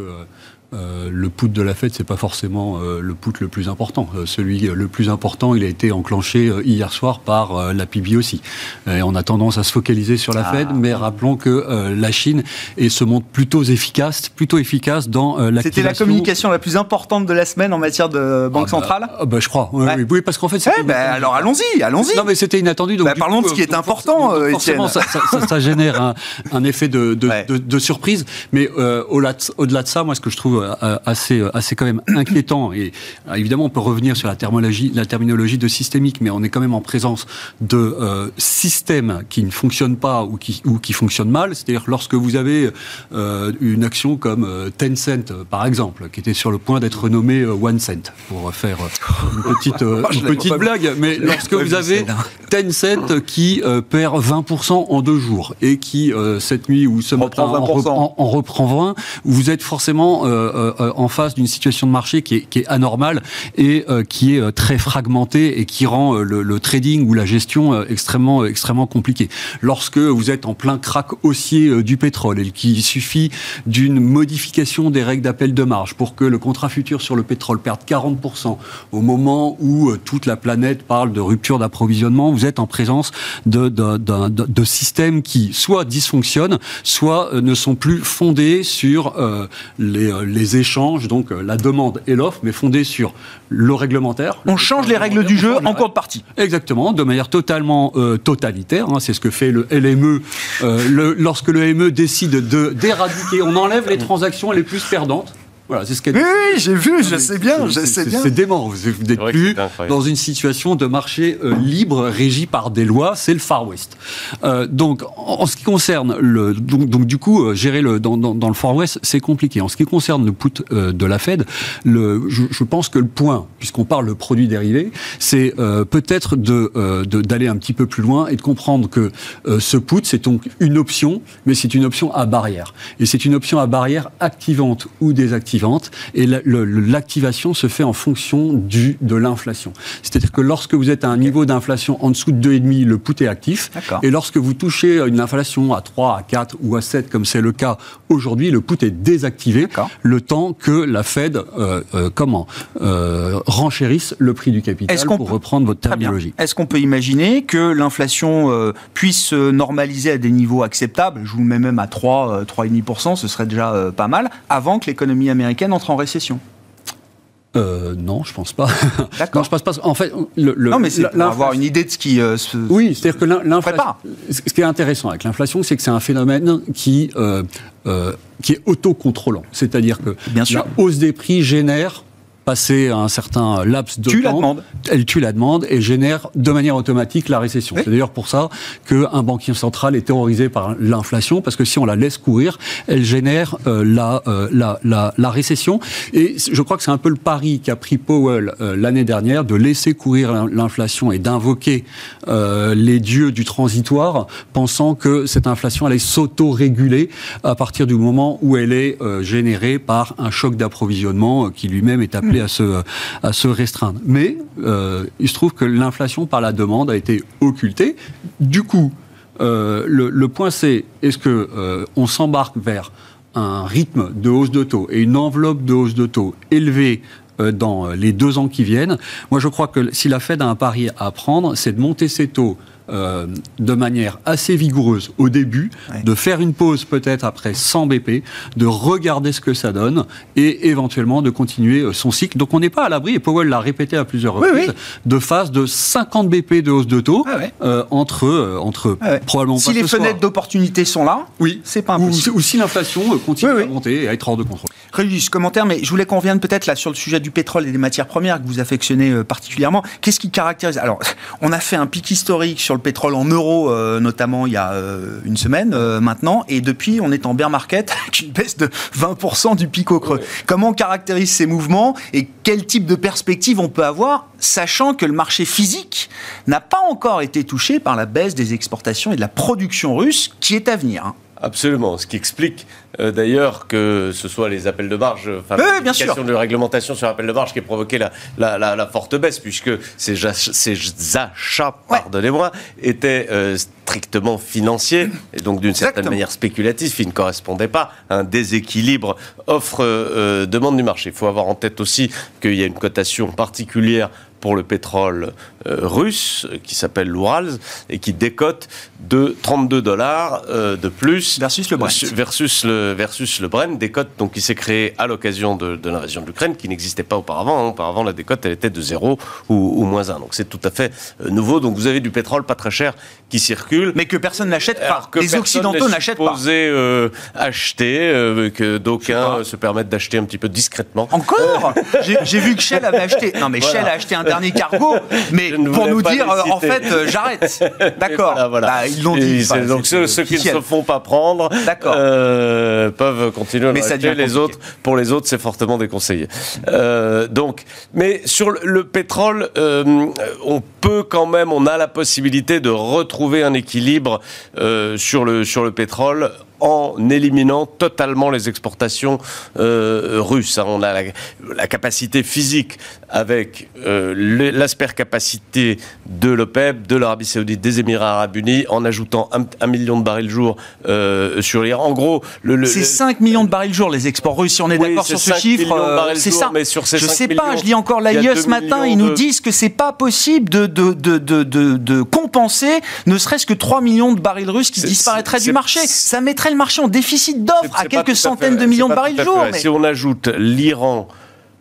euh, le put de la fête, c'est pas forcément euh, le put le plus important. Euh, celui le plus important, il a été enclenché hier soir par la PIB aussi. Et on a tendance à se focaliser sur la Fed, ah. mais rappelons que la Chine et se montre plutôt efficace, plutôt efficace dans la. C'était la communication la plus importante de la semaine en matière de banque ah bah, centrale. Ah bah, je crois. Oui, parce qu'en fait. Eh ben, alors allons-y, allons-y. Non, mais c'était inattendu. Donc, bah, parlons de ce qui est important, forcément, ça, ça, génère un, effet de, de, surprise. Mais au-delà de ça, moi, ce que je trouve euh, assez, euh, assez quand même inquiétant. Et euh, évidemment, on peut revenir sur la terminologie, la terminologie de systémique, mais on est quand même en présence de systèmes qui ne fonctionnent pas ou qui, ou qui fonctionnent mal. C'est-à-dire lorsque vous avez une action comme Tencent, par exemple, qui était sur le point d'être nommée One Cent, pour faire une petite, une petite blague, mais lorsque vous avez Tencent qui perd 20% en deux jours et qui, cette nuit ou ce matin, en reprend, en reprend 20, vous êtes forcément euh, euh, en face d'une situation de marché qui est, anormale et euh, qui est très fragmentée et qui rend le, trading ou la gestion extrêmement extrêmement compliquée. Lorsque vous êtes en plein crack haussier du pétrole et qu'il suffit d'une modification des règles d'appel de marge pour que le contrat futur sur le pétrole perde 40% au moment où toute la planète parle de rupture d'approvisionnement, vous êtes en présence de, systèmes qui soit dysfonctionnent, soit ne sont plus fondés sur les, les échanges, donc euh, la demande et l'offre, mais fondée sur le réglementaire. On change les règles du jeu en cours de partie. Exactement, de manière totalement euh, totalitaire. Hein, c'est ce que fait le LME euh, lorsque le LME décide d'éradiquer. On enlève les transactions les plus perdantes. Voilà, c'est ce qu'elle. Oui, oui j'ai vu, je sais bien, je sais bien. C'est dément. Vous n'êtes plus dans une situation de marché euh, libre régi par des lois. C'est le Far West. Euh, donc, en, ce qui concerne le, donc, donc du coup, euh, gérer le dans, dans, dans, le Far West, c'est compliqué. En ce qui concerne le put euh, de la Fed, le, je, je, pense que le point, puisqu'on parle de produits dérivés, c'est euh, peut-être de d'aller un petit peu plus loin et de comprendre que ce put, c'est donc une option, mais c'est une option à barrière. Et c'est une option à barrière activante ou désactivante et l'activation se fait en fonction du, de l'inflation. C'est-à-dire que lorsque vous êtes à un niveau d'inflation en dessous de 2,5, le put est actif. Et lorsque vous touchez une inflation à 3, à 4 ou à 7, comme c'est le cas aujourd'hui, le put est désactivé le temps que la Fed euh, euh, comment euh, renchérisse le prix du capital pour reprendre votre terminologie. Est-ce qu'on peut imaginer que l'inflation puisse se normaliser à des niveaux acceptables? Je vous mets même à 3, 3,5%, ce serait déjà pas mal, avant que l'économie américaine entre en récession euh, non, je pense pas. D'accord. je pense pas. En fait, le, non, mais c'est pour avoir une idée de ce qui euh, se. Oui, c'est-à-dire que l'inflation. Ce qui est intéressant avec l'inflation, c'est que c'est un phénomène qui euh, euh, qui est autocontrôlant. C'est-à-dire que Bien sûr. la hausse des prix génère passer un certain laps de tu temps, la demande. elle tue la demande et génère de manière automatique la récession. C'est d'ailleurs pour ça qu'un banquier central est terrorisé par l'inflation, parce que si on la laisse courir, elle génère euh, la, euh, la, la, la, récession. Et je crois que c'est un peu le pari qu'a pris Powell euh, l'année dernière, de laisser courir l'inflation et d'invoquer les dieux du transitoire, pensant que cette inflation allait s'auto-réguler à partir du moment où elle est générée par un choc d'approvisionnement qui lui-même est appelé à se, à se restreindre. Mais euh, il se trouve que l'inflation par la demande a été occultée. Du coup, euh, le, point c'est est-ce que euh, on s'embarque vers un rythme de hausse de taux et une enveloppe de hausse de taux élevée dans les deux ans qui viennent? Moi, je crois que si la Fed a un pari à prendre, c'est de monter ses taux euh, de manière assez vigoureuse au début, de faire une pause peut-être après 100 BP, de regarder ce que ça donne et éventuellement de continuer euh, son cycle. Donc on n'est pas à l'abri, et Powell l'a répété à plusieurs reprises, de phase de 50 BP de hausse de taux ah euh, entre, entre ah probablement Si les fenêtres d'opportunité sont là, oui. c'est pas impossible. Ou, si l'inflation continue à monter et à être hors de contrôle. Régis, commentaire, mais je voulais qu'on revienne peut-être là sur le sujet du pétrole et des matières premières que vous affectionnez particulièrement. Qu'est-ce qui caractérise? Alors, on a fait un pic historique sur le pétrole en euros, euh, notamment il y a euh, une semaine euh, maintenant, et depuis on est en bear market avec une baisse de 20% du pic au creux. Comment on caractérise ces mouvements et quel type de perspective on peut avoir, sachant que le marché physique n'a pas encore été touché par la baisse des exportations et de la production russe qui est à venir hein. Absolument, ce qui explique euh, d'ailleurs que ce soit les appels de marge, enfin oui, bien sûr. de réglementation sur l'appel de marge qui a provoqué la, la, la, forte baisse, puisque ces, ces achats, pardonnez-moi, étaient euh, strictement financiers et donc d'une certaine manière spéculatifs. Ils ne correspondaient pas à un déséquilibre offre-demande euh, du marché. Il faut avoir en tête aussi qu'il y a une cotation particulière pour le pétrole euh, russe qui s'appelle l'Urals et qui décote de 32 dollars euh, de plus versus le Brent. Versus le, versus le Brent, décote donc qui s'est créé à l'occasion de, l'invasion de l'Ukraine qui n'existait pas auparavant. Hein. Auparavant, la décote elle était de 0 ou, moins 1. Donc c'est tout à fait euh, nouveau. Donc vous avez du pétrole pas très cher qui circule. Mais que personne n'achète pas. Que Les Occidentaux n'achètent pas. Euh, acheter, que d'aucuns se permettent d'acheter un petit peu discrètement. Encore? J'ai vu que Shell avait acheté. Non mais Shell a acheté un dernier cargo, mais pour nous dire, euh, en fait, euh, j'arrête. D'accord. Voilà, bah, ils l'ont dit. donc ceux, qui ne se font pas prendre euh, peuvent continuer à mais acheter. Les autres, pour les autres, c'est fortement déconseillé. donc, mais sur le pétrole, on peut quand même, on a la possibilité de retrouver un équilibre sur le sur le pétrole en éliminant totalement les exportations euh, russes. Hein. On a la, capacité physique avec euh, l'aspercapacité de l'OPEP, de l'Arabie Saoudite, des Émirats Arabes Unis, en ajoutant un, million de barils jour euh, sur l'Iran. En gros, le, c'est 5 millions de barils jour les exports russes. Si on est d'accord sur ce chiffre, euh, c'est ça. Mais sur ces je sais pas. Je lis encore l'AIE ce matin. Ils nous disent que c'est pas possible de de, de, de, de, compenser, ne serait-ce que 3 millions de barils russes qui disparaîtraient du marché. Ça mettrait le marché en déficit d'offres à quelques centaines de millions de barils jour. Si on ajoute l'Iran,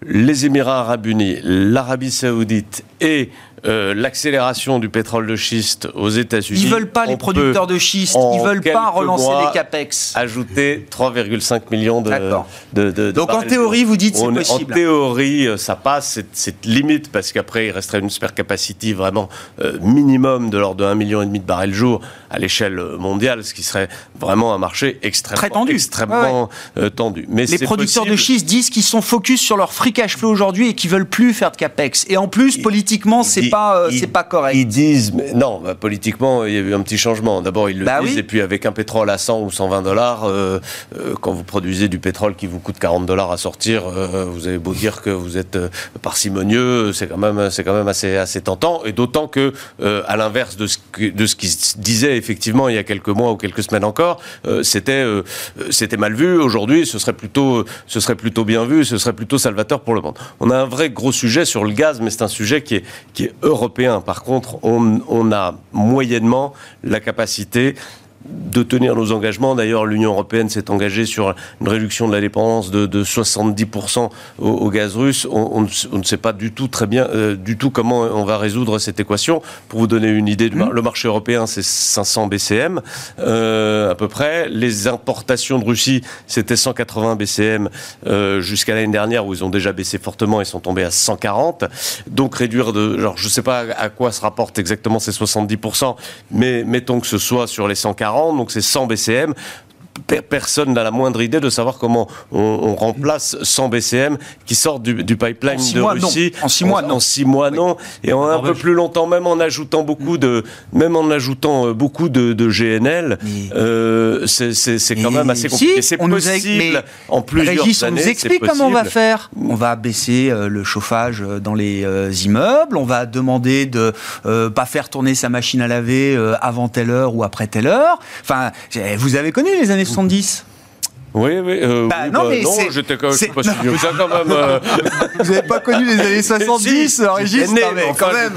les Émirats arabes unis, l'Arabie saoudite et euh, l'accélération du pétrole de schiste aux États-Unis. Ils veulent pas les producteurs de schiste, ils veulent pas relancer les capex. Ajouter 3,5 millions de, de, Donc en théorie, vous dites c'est possible. En théorie, euh, ça passe, c'est limite parce qu'après il resterait une capacité vraiment euh, minimum de l'ordre de 1,5 million et demi de barils jour à l'échelle mondiale, ce qui serait vraiment un marché extrêmement Très tendu. Extrêmement tendu. Mais les producteurs de schiste disent qu'ils sont focus sur leur free cash flow aujourd'hui et qu'ils veulent plus faire de capex. Et en plus, politiquement, c'est pas, c'est pas correct. Ils disent, mais non, bah, politiquement, il y a eu un petit changement. D'abord, ils le Bah disent, oui. et puis avec un pétrole à 100 ou 120 dollars, euh, euh, quand vous produisez du pétrole qui vous coûte 40 dollars à sortir, euh, vous avez beau dire que vous êtes euh, parcimonieux, c'est quand même, c'est quand même assez, assez tentant. Et d'autant que, euh, à l'inverse de ce, que- de ce qui se disait effectivement il y a quelques mois ou quelques semaines encore, euh, c'était, euh, c'était mal vu. Aujourd'hui, ce serait plutôt, ce serait plutôt bien vu, ce serait plutôt salvateur pour le monde. On a un vrai gros sujet sur le gaz, mais c'est un sujet qui est, qui est européen. Par contre, on, on a moyennement la capacité de tenir nos engagements. D'ailleurs, l'Union européenne s'est engagée sur une réduction de la dépendance de, de 70% au, au gaz russe. On, on ne s- on ne sait pas du tout très bien, euh, du tout comment on va résoudre cette équation. Pour vous donner une idée, mar- le marché européen, c'est 500 BCM euh, à peu près. Les importations de Russie, c'était 180 BCM euh, jusqu'à l'année dernière, où ils ont déjà baissé fortement et sont tombés à 140. Donc réduire de, genre, je ne sais pas à quoi se rapportent exactement ces 70%, mais mettons que ce soit sur les 140, donc c'est 100 BCM. Per- Personne n'a la moindre idée de savoir comment on, on remplace 100 BCM qui sortent du, du pipeline de mois, non. Russie. En six mois, non. En six mois, non. Et en un peu plus longtemps, même en ajoutant beaucoup de, même en ajoutant euh, beaucoup de, de GNL, euh, c'est c'est- c'est quand même assez si, compliqué. c'est nous a- possible en plusieurs Régis, on nous c'est explique comment on va faire. On va baisser euh, le chauffage dans les immeubles. On va demander de euh, pas faire tourner sa machine à laver avant telle heure ou après telle heure. Enfin, vous avez connu les années 70 Oui, oui. euh, Bah, oui, non, bah, mais non, j'étais quand même, je pas si non. vieux que ça quand même. euh. Vous n'avez pas connu les années 70, Si, Régis Non, mais enfin, quand même.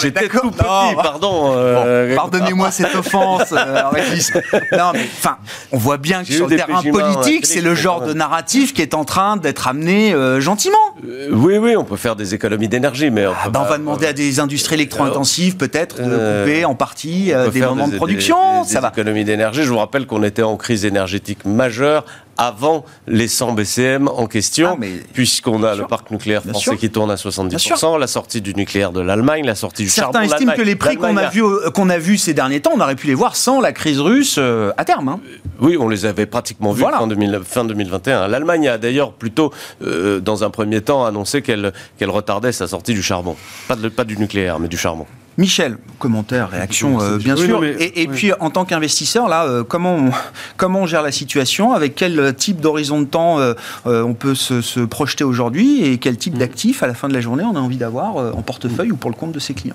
j'étais- tout petit, Non. pardon. Bon, euh, Pardonnez-moi cette offense, Régis. Non, mais enfin, on voit bien que sur le des terrain politique, c'est le genre de narratif qui est en train d'être amené gentiment. Oui, oui, on peut faire des économies d'énergie, mais on, Ah bah, on va demander à des industries électro-intensives peut-être de couper en partie des moments des- de production. des- des ça va. économies d'énergie. Je vous rappelle qu'on était en crise énergétique majeure avant les 100 BCM en question, Ah, puisqu'on a sûr. le parc nucléaire français qui tourne à 70%, la sortie du nucléaire de l'Allemagne, la sortie du Certains charbon de estiment que les prix qu'on a vus euh, qu'on a vu ces derniers temps, on aurait pu les voir sans la crise russe euh, à terme. hein. Oui, on les avait pratiquement vus Voilà. fin, 2000 fin 2021. L'Allemagne a d'ailleurs plutôt, euh, dans un premier temps, annoncé qu'elle qu'elle retardait sa sortie du charbon. Pas, de- pas du nucléaire, mais du charbon. Michel, commentaire, réaction, euh, bien Oui, sûr. non, mais- et et oui. puis, en tant qu'investisseur, là, euh, comment, on, comment on gère la situation? Avec quel euh, type d'horizon de temps euh, on peut se, se projeter aujourd'hui? Et quel Mm. type d'actifs, à la fin de la journée, on a envie d'avoir en portefeuille ou pour le compte de ses clients?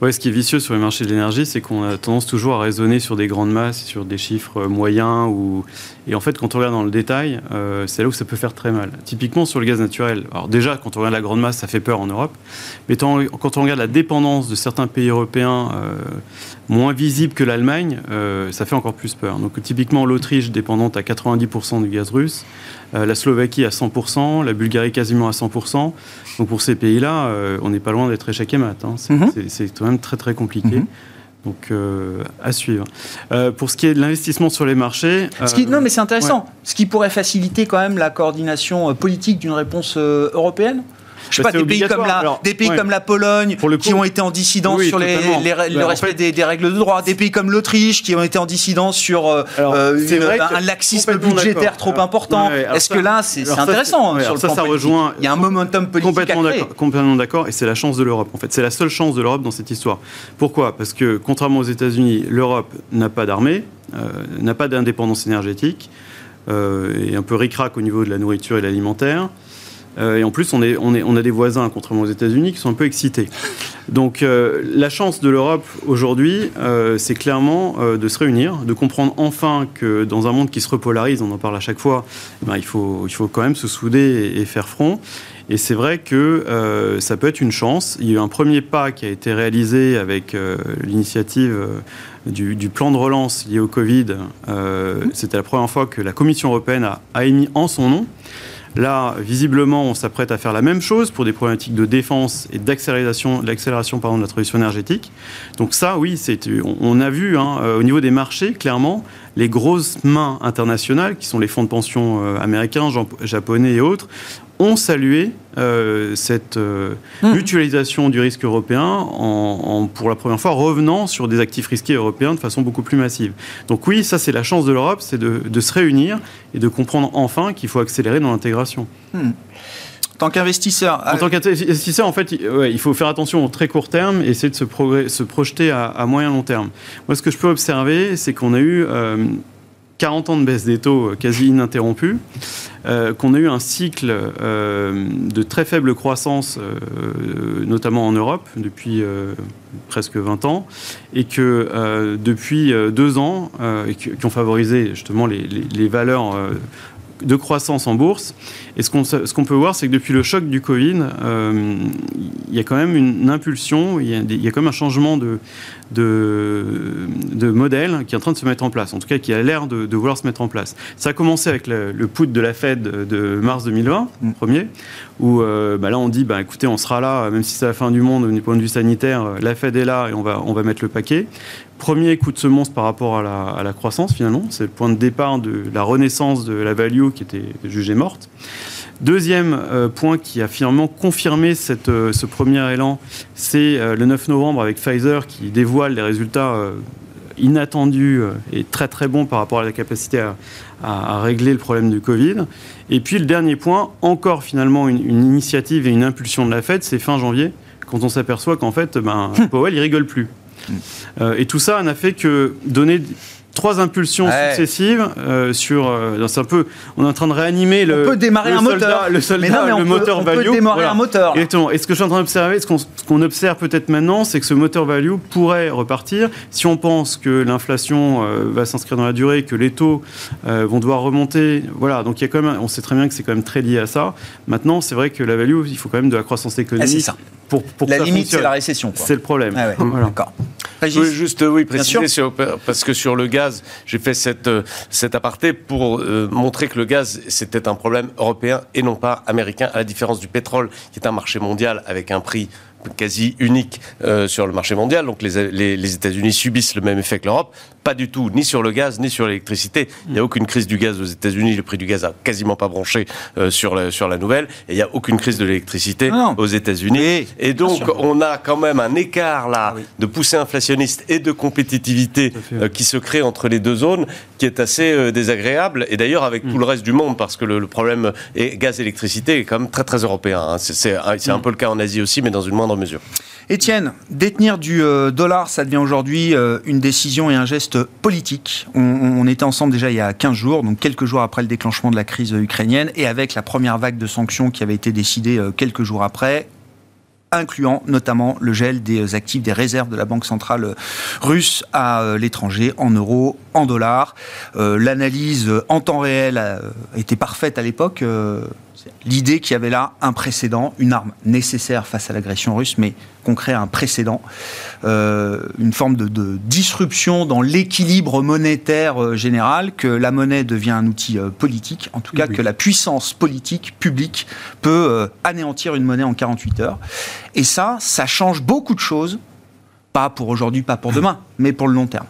Ouais, ce qui est vicieux sur les marchés de l'énergie, c'est qu'on a tendance toujours à raisonner sur des grandes masses, sur des chiffres euh, moyens. Et en fait, quand on regarde dans le détail, euh, c'est là où ça peut faire très mal. Typiquement sur le gaz naturel. Alors déjà, quand on regarde la grande masse, ça fait peur en Europe. Mais quand on regarde la dépendance de certains pays européens euh, moins visibles que l'Allemagne, ça fait encore plus peur. Donc typiquement l'Autriche dépendante à 90% du gaz russe, la Slovaquie à 100%, la Bulgarie quasiment à 100%. Donc pour ces pays-là, euh, on n'est pas loin d'être échec et mat. hein. C'est Mhm. c'est- quand même très très compliqué. Mhm. Donc euh, à suivre. Euh, pour ce qui est de l'investissement sur les marchés, Ce qui, non, mais c'est intéressant. Ce qui pourrait faciliter quand même la coordination politique d'une réponse européenne je sais Bah, pas, c'est des pays, comme la, Alors, des pays ouais. comme la Pologne Pour le qui ont été en dissidence Oui, sur les, le Bah, en respect fait- des, des règles de droit, des pays comme l'Autriche qui ont été en dissidence sur euh, Alors, euh, une- un laxisme budgétaire trop Alors, important. ouais, Est-ce que là, c'est alors c'est ça, intéressant sur le ça, plan ça rejoint Il y a un momentum politique Complètement d'accord, complètement d'accord, et c'est la chance de l'Europe. En fait, c'est la seule chance de l'Europe dans cette histoire. Pourquoi? Parce que contrairement aux États-Unis, l'Europe n'a pas d'armée, euh, n'a pas d'indépendance énergétique, euh, et un peu ric-rac au niveau de la nourriture et de l'alimentaire. Euh, et en plus, on, est, on, est, on a des voisins, contrairement aux États-Unis, qui sont un peu excités. Donc, euh, la chance de l'Europe aujourd'hui, euh, c'est clairement de se réunir, de comprendre enfin que dans un monde qui se repolarise, on en parle à chaque fois, eh ben, il, faut, il faut quand même se souder et, et faire front. Et c'est vrai que euh, ça peut être une chance. Il y a eu un premier pas qui a été réalisé avec euh, l'initiative euh, du, du plan de relance lié au Covid. Euh, C'était la première fois que la Commission européenne a, a émis en son nom Là, visiblement, on s'apprête à faire la même chose pour des problématiques de défense et d'accélération, de la transition énergétique. Donc ça, oui, on, a vu hein, euh, au niveau des marchés, clairement, les grosses mains internationales, qui sont les fonds de pension euh, américains, jap- japonais et autres, ont salué euh, cette euh, Mhm. mutualisation du risque européen en, en, pour la première fois, revenant sur des actifs risqués européens de façon beaucoup plus massive. Donc oui, ça c'est la chance de l'Europe, c'est de, de se réunir et de comprendre enfin qu'il faut accélérer dans l'intégration. En tant qu'investisseur En tant qu'investisseur, en fait, il faut faire attention au très court terme et essayer de se, se projeter à, moyen long terme. Moi, ce que je peux observer, c'est qu'on a eu 40 ans de baisse des taux quasi ininterrompus. Euh, qu'on a eu un cycle euh, de très faible croissance, euh, notamment en Europe, depuis presque 20 ans, et que depuis deux ans, qui, ont favorisé justement les valeurs de croissance en bourse. Et ce qu'on ce qu'on peut voir, c'est que depuis le choc du Covid, euh, il y a quand même une, impulsion, il y, a il y, a quand même un changement de, de, de, modèle qui est en train de se mettre en place, en tout cas qui a l'air de, de vouloir se mettre en place. Ça a commencé avec le, le put de la Fed de mars 2020, mm. premier, où euh, bah là on dit, bah, écoutez, on sera là, même si c'est la fin du monde du point de vue sanitaire, la Fed est là et on va, on va mettre le paquet. Premier coup de semonce par rapport à la, à la croissance, finalement. C'est le point de départ de la renaissance de la value qui était jugée morte. Deuxième euh, point qui a finalement confirmé cette, euh, ce premier élan, c'est euh, le 9 novembre avec Pfizer qui dévoile les résultats inattendus et très très bons par rapport à la capacité à, à, régler le problème du Covid. Et puis le dernier point, encore finalement une, une initiative et une impulsion de la Fed, c'est fin janvier, quand on s'aperçoit qu'en fait, ben, Powell, il rigole plus. Euh, et tout ça n'a fait que donner trois impulsions successives euh, sur. Euh, c'est un peu. On est en train de réanimer le. On peut démarrer un moteur. Le soldat, le moteur value. On peut démarrer un moteur. Et ce que je suis en train d'observer, ce qu'on observe peut-être maintenant, c'est que ce moteur value pourrait repartir si on pense que l'inflation va s'inscrire dans la durée, que les taux vont devoir remonter. Voilà. Donc il y a quand même. On sait très bien que c'est quand même très lié à ça. Maintenant, c'est vrai que la value, il faut quand même de la croissance économique. Ah, c'est ça. Pour, pour la limite, c'est la récession. C'est le problème. Ah D'accord. Oui, juste oui, préciser sur, parce que sur le gaz, j'ai fait euh, cet aparté pour euh, montrer que le gaz, c'était un problème européen et non pas américain, à la différence du pétrole, qui est un marché mondial avec un prix quasi unique euh, sur le marché mondial. Donc les, les, les États-Unis subissent le même effet que l'Europe. Pas du tout, ni sur le gaz, ni sur l'électricité. Il n'y a aucune crise du gaz aux États-Unis. Le prix du gaz a quasiment pas branché euh, sur, la, sur la nouvelle. Et il n'y a aucune crise de l'électricité aux États-Unis. Et, donc, on a quand même un écart là de poussée inflationniste et de compétitivité euh, qui se crée entre les deux zones qui est assez désagréable. Et d'ailleurs, avec tout mm. le reste du monde, parce que le, problème gaz-électricité est quand même très, très européen. Hein. C'est un mm. peu le cas en Asie aussi, mais dans une moindre Étienne, détenir du euh, dollar, ça devient aujourd'hui euh, une décision et un geste politique. On, était ensemble déjà il y a 15 jours, donc quelques jours après le déclenchement de la crise ukrainienne, et avec la première vague de sanctions qui avait été décidée euh, quelques jours après, incluant notamment le gel des actifs des réserves de la Banque centrale russe à l'étranger, en euros, en dollars. L'analyse en temps réel était parfaite à l'époque. L'idée qu'il y avait là un précédent, une arme nécessaire face à l'agression russe, mais qu'on crée un précédent, euh, une forme de, disruption dans l'équilibre monétaire euh, général, que la monnaie devient un outil euh, politique, en tout cas que la puissance politique publique peut anéantir une monnaie en 48 heures. Et ça, ça change beaucoup de choses, pas pour aujourd'hui, pas pour demain, mais pour le long terme.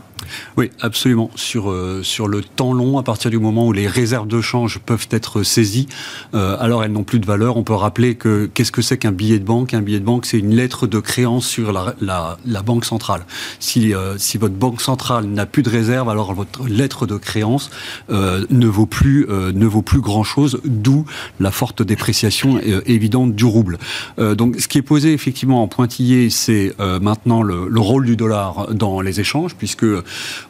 Oui, absolument. Sur, euh, sur le temps long, à partir du moment où les réserves de change peuvent être saisies, euh, alors elles n'ont plus de valeur. On peut rappeler que qu'est-ce que c'est qu'un billet de banque? Un billet de banque, c'est une lettre de créance sur la, la, la banque centrale. Si, euh, si votre banque centrale n'a plus de réserve, alors votre lettre de créance ne vaut plus, ne vaut plus grand-chose, d'où la forte dépréciation évidente du rouble. donc, ce qui est posé effectivement en pointillé, c'est maintenant le, le, rôle du dollar dans les échanges, puisque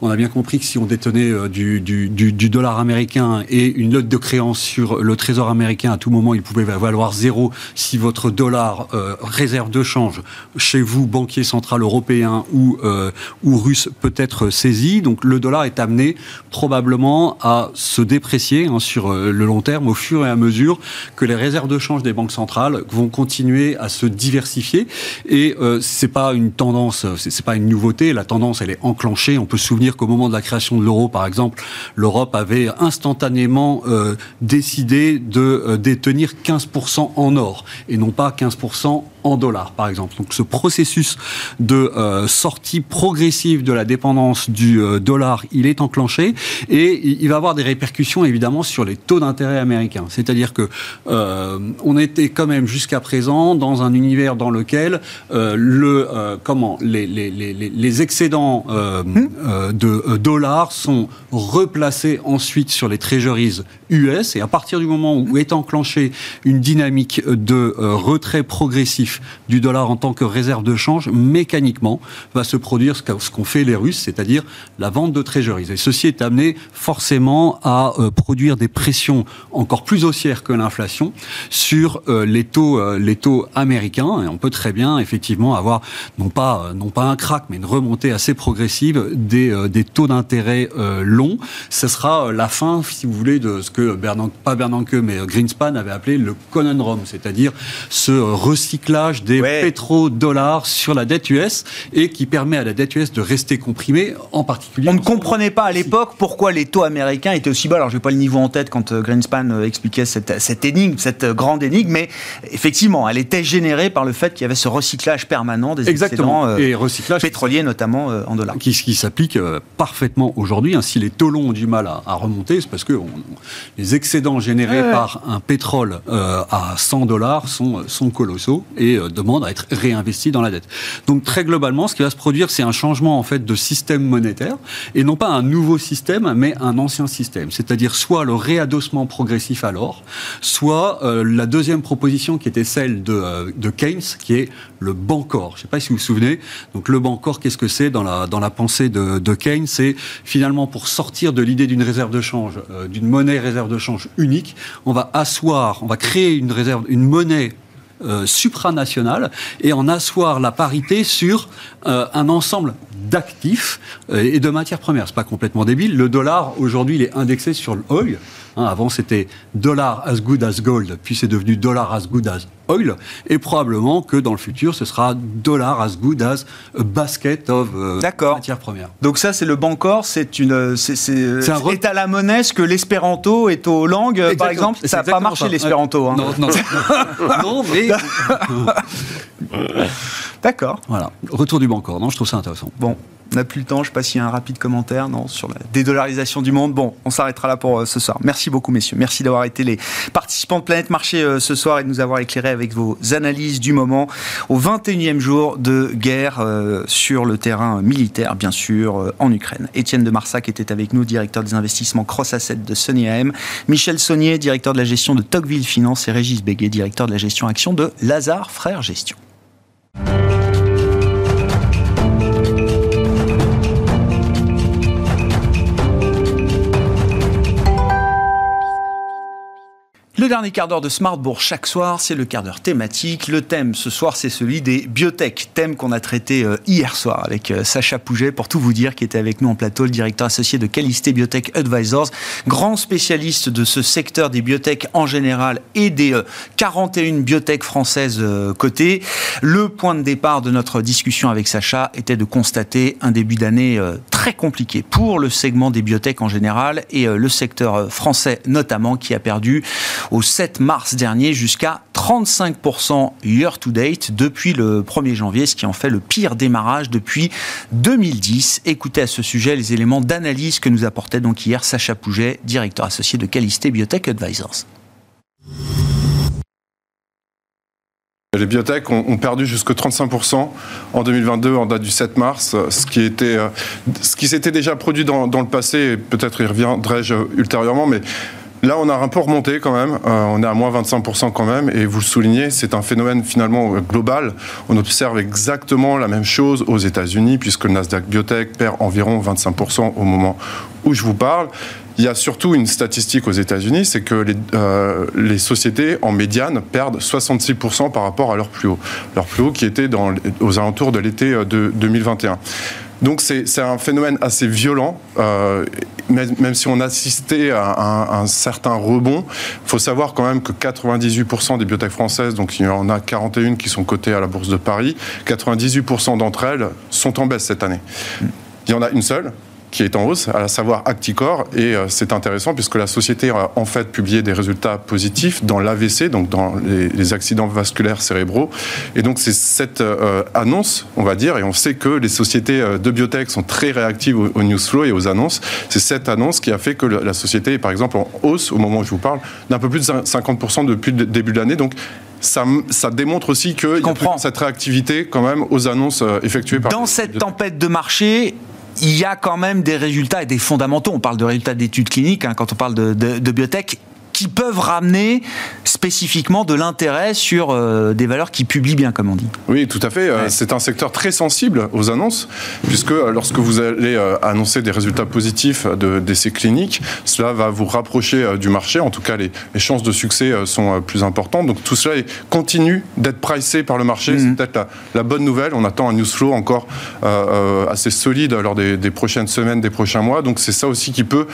on a bien compris que si on détenait euh, du, dollar américain et une note de créance sur le trésor américain, à tout moment, il pouvait valoir zéro si votre dollar euh, réserve de change chez vous, banquier central européen ou, euh, ou russe, peut être saisi. Donc le dollar est amené probablement à se déprécier hein, sur le long terme au fur et à mesure que les réserves de change des banques centrales vont continuer à se diversifier. Et c'est pas une tendance, c'est pas une nouveauté. La tendance, elle est enclenchée. Peut se souvenir qu'au moment de la création de l'euro, par exemple, l'Europe avait instantanément euh, décidé de euh, détenir 15% en or et non pas 15% en dollars, par exemple. Donc ce processus de euh, sortie progressive de la dépendance du euh, dollar, il est enclenché et il va avoir des répercussions évidemment sur les taux d'intérêt américains. C'est-à-dire que euh, on était quand même jusqu'à présent dans un univers dans lequel le comment les, les, les, les excédents euh, de euh, dollars sont replacés ensuite sur les treasuries US et à partir du moment où est enclenchée une dynamique de retrait progressif du dollar en tant que réserve de change, mécaniquement va se produire ce qu'ont fait les Russes, c'est-à-dire la vente de treasuries. Et ceci est amené forcément à produire des pressions encore plus haussières que l'inflation sur les taux, les taux américains. Et on peut très bien effectivement avoir non pas non pas un crack, mais une remontée assez progressive des, euh, des taux d'intérêt euh, longs. Ce sera euh, la fin, si vous voulez, de ce que Bernanke, pas Bernanke, mais Greenspan avait appelé le conundrum, c'est-à-dire ce recyclage des pétrodollars sur la dette US et qui permet à la dette US de rester comprimée, en particulier. On ne comprenait pas à l'époque pourquoi les taux américains étaient aussi bas. Alors, je n'ai pas le niveau en tête quand Greenspan expliquait cette, cette énigme, cette grande énigme, mais effectivement, elle était générée par le fait qu'il y avait ce recyclage permanent des Exactement. et recyclage pétroliers, notamment en dollars. Qui, qui s'applique euh, parfaitement aujourd'hui. Ainsi, les taux longs ont du mal à, remonter, c'est parce que les excédents générés par un pétrole euh, à 100 dollars sont, sont colossaux et euh, demandent à être réinvestis dans la dette. Donc très globalement, ce qui va se produire, c'est un changement en fait de système monétaire et non pas un nouveau système, mais un ancien système. C'est-à-dire soit le réadossement progressif à l'or, soit la deuxième proposition qui était celle de, de Keynes, qui est le Bancor. Je ne sais pas si vous vous souvenez. Donc le Bancor, qu'est-ce que c'est dans la, dans la pensée de, de Keynes C'est finalement pour sortir de l'idée d'une réserve de change, euh, d'une monnaie réserve de change unique, on va asseoir, on va créer une réserve, une monnaie euh, supranationale et en asseoir la parité sur euh, un ensemble d'actifs et de matières premières. C'est pas complètement débile. Le dollar aujourd'hui, il est indexé sur l'oil. Hein, avant, c'était dollar as good as gold, puis c'est devenu dollar as good as oil. Et probablement que dans le futur, ce sera dollar as good as a basket of euh, matières premières. Donc ça, c'est le Bancor, c'est une, c'est, est, à la monnaie ce que l'espéranto est aux langues, par exemple. Ça n'a pas marché l'espéranto. Hein. Non, non, non, mais. D'accord. Voilà. Retour du Bancor. Non, je trouve ça intéressant. Bon. On n'a plus le temps, je ne sais pas s'il y a un rapide commentaire non, sur la dédollarisation du monde. Bon, on s'arrêtera là pour euh, ce soir. Merci beaucoup, messieurs. Merci d'avoir été les participants de Planète Marché euh, ce soir et de nous avoir éclairé avec vos analyses du moment au 21e jour de guerre euh, sur le terrain militaire, bien sûr, en Ukraine. Étienne de Marsac était avec nous, directeur des investissements Cross Asset de Sony AM. Michel Saunier, directeur de la gestion de Tocqueville Finance et Régis Béguet, directeur de la gestion action de Lazare Frères Gestion. Le dernier quart d'heure de Smartbourg chaque soir, c'est le quart d'heure thématique. Le thème ce soir, c'est celui des biotech, thème qu'on a traité euh, hier soir avec euh, Sacha Pouget, pour tout vous dire, qui était avec nous en plateau, le directeur associé de Qualité Biotech Advisors, grand spécialiste de ce secteur des biotech en général et des 41 euh, biotech françaises cotées. Le point de départ de notre discussion avec Sacha était de constater un début d'année très compliqué pour le segment des biotech en général et le secteur français notamment qui a perdu au 7 mars dernier jusqu'à 35% year-to-date depuis le 1er janvier, ce qui en fait le pire démarrage depuis 2010. Écoutez à ce sujet les éléments d'analyse que nous apportait donc hier Sacha Pouget, directeur associé de Calisté Biotech Advisors. Les biotech ont, perdu jusque 35% en 2022 en date du 7 mars, ce qui, était, euh, ce qui s'était déjà produit dans, dans le passé, peut-être y reviendrai-je ultérieurement, mais Là, on a un peu remonté quand même. Euh, on est à moins 25% quand même. Et vous le soulignez, c'est un phénomène finalement euh, global. On observe exactement la même chose aux États-Unis, puisque le Nasdaq Biotech perd environ 25% au moment où je vous parle. Il y a surtout une statistique aux États-Unis, c'est que les, euh, sociétés en médiane perdent 66% par rapport à leur plus haut. Leur plus haut qui était aux alentours de l'été de 2021. Donc c'est un phénomène assez violent, euh, même, si on assistait à, à un, certain rebond. Il faut savoir quand même que 98% des biotech françaises, donc il y en a 41 qui sont cotées à la Bourse de Paris, 98% d'entre elles sont en baisse cette année. Il y en a une seule, qui est en hausse, à savoir Acticor. Et euh, c'est intéressant puisque la société a en fait publié des résultats positifs dans l'AVC, donc dans les, accidents vasculaires cérébraux. Et donc c'est cette euh, annonce, on va dire, et on sait que les sociétés euh, de biotech sont très réactives au, news flow et aux annonces. C'est cette annonce qui a fait que la société est par exemple en hausse, au moment où je vous parle, d'un peu plus de 50% depuis le début de l'année. Donc ça, ça, démontre aussi qu'il y a cette réactivité quand même aux annonces effectuées par... Dans cette tempête de marché, il y a quand même des résultats et des fondamentaux. On parle de résultats d'études cliniques hein, quand on parle de, de biotech qui peuvent ramener spécifiquement de l'intérêt sur euh, des valeurs qui publient bien, comme on dit. Oui, tout à fait. Euh, c'est un secteur très sensible aux annonces, puisque euh, lorsque vous allez annoncer des résultats positifs d'essais cliniques, cela va vous rapprocher du marché. En tout cas, les, chances de succès sont plus importantes. Donc tout cela continue d'être pricé par le marché. C'est mhm. peut-être la, bonne nouvelle. On attend un news flow encore assez solide lors des, des prochaines semaines, des prochains mois. Donc c'est ça aussi qui peut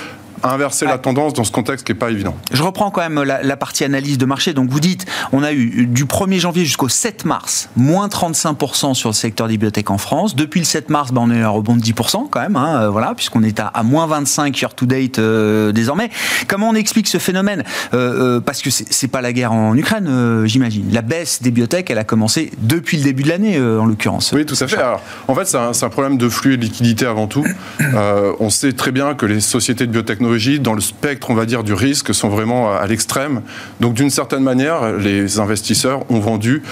inverser la tendance dans ce contexte qui n'est pas évident. Je reprends quand même la, partie analyse de marché. Donc vous dites, on a eu du 1er janvier jusqu'au 7 mars, moins 35% sur le secteur des bibliothèques en France. Depuis le 7 mars, ben, on a eu un rebond de 10% quand même, hein, euh, voilà, puisqu'on est à, moins 25 year to date euh, désormais. Comment on explique ce phénomène? Euh, Parce que c'est pas la guerre en Ukraine, j'imagine. La baisse des bibliothèques, elle a commencé depuis le début de l'année, en l'occurrence. Oui, tout à fait. Alors, en fait, c'est un, un, problème de flux et de liquidité avant tout. on sait très bien que les sociétés de biotechnologie dans le spectre, on va dire, du risque, sont vraiment à l'extrême. Donc, d'une certaine manière, les investisseurs ont vendu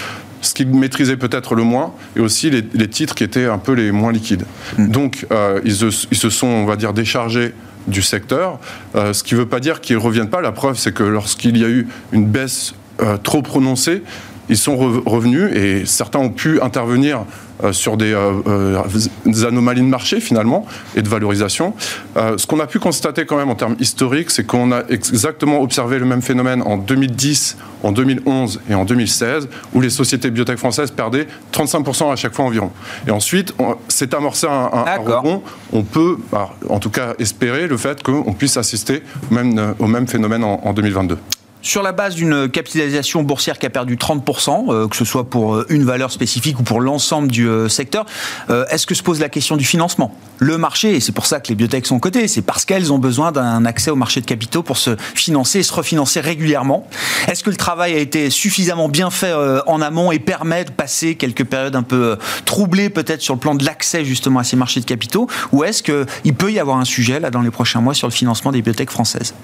ce qu'ils maîtrisaient peut-être le moins, et aussi les, titres qui étaient un peu les moins liquides. Hmm. Donc, euh, ils, se, sont, on va dire, déchargés du secteur, euh, ce qui ne veut pas dire qu'ils ne reviennent pas. La preuve, c'est que lorsqu'il y a eu une baisse euh, trop prononcée, ils sont revenus et certains ont pu intervenir euh, sur euh, euh, des, anomalies de marché finalement et de valorisation. ce qu'on a pu constater quand même en termes historiques, c'est qu'on a exactement observé le même phénomène en 2010, en 2011 et en 2016, où les sociétés biotech françaises perdaient 35% à chaque fois environ. Et ensuite, c'est amorcé un, un, rebond. On peut, bah, en tout cas, espérer le fait qu'on puisse assister même, au même phénomène en 2022 sur la base d'une capitalisation boursière qui a perdu 30%, euh, que ce soit pour euh, une valeur spécifique ou pour l'ensemble du euh, secteur, est-ce que se pose la question du financement? Le marché, et c'est pour ça que les biotech sont cotées, c'est parce qu'elles ont besoin d'un accès au marché de capitaux pour se financer et se refinancer régulièrement. Est-ce que le travail a été suffisamment bien fait en amont et permet de passer quelques périodes un peu troublées peut-être sur le plan de l'accès justement à ces marchés de capitaux? Ou est-ce qu'il peut y avoir un sujet là dans les prochains mois sur le financement des biotech françaises?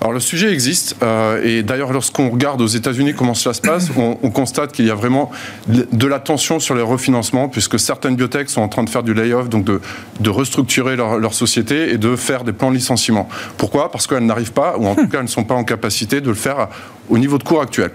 Alors le sujet existe et d'ailleurs lorsqu'on regarde aux États-Unis comment cela se passe, on, constate qu'il y a vraiment de la tension sur les refinancements puisque certaines biotech sont en train de faire du layoff, donc de, de restructurer leur, leur, société et de faire des plans de licenciement. Pourquoi? Parce qu'elles n'arrivent pas, ou en tout cas elles ne sont pas en capacité de le faire au niveau de cours actuel.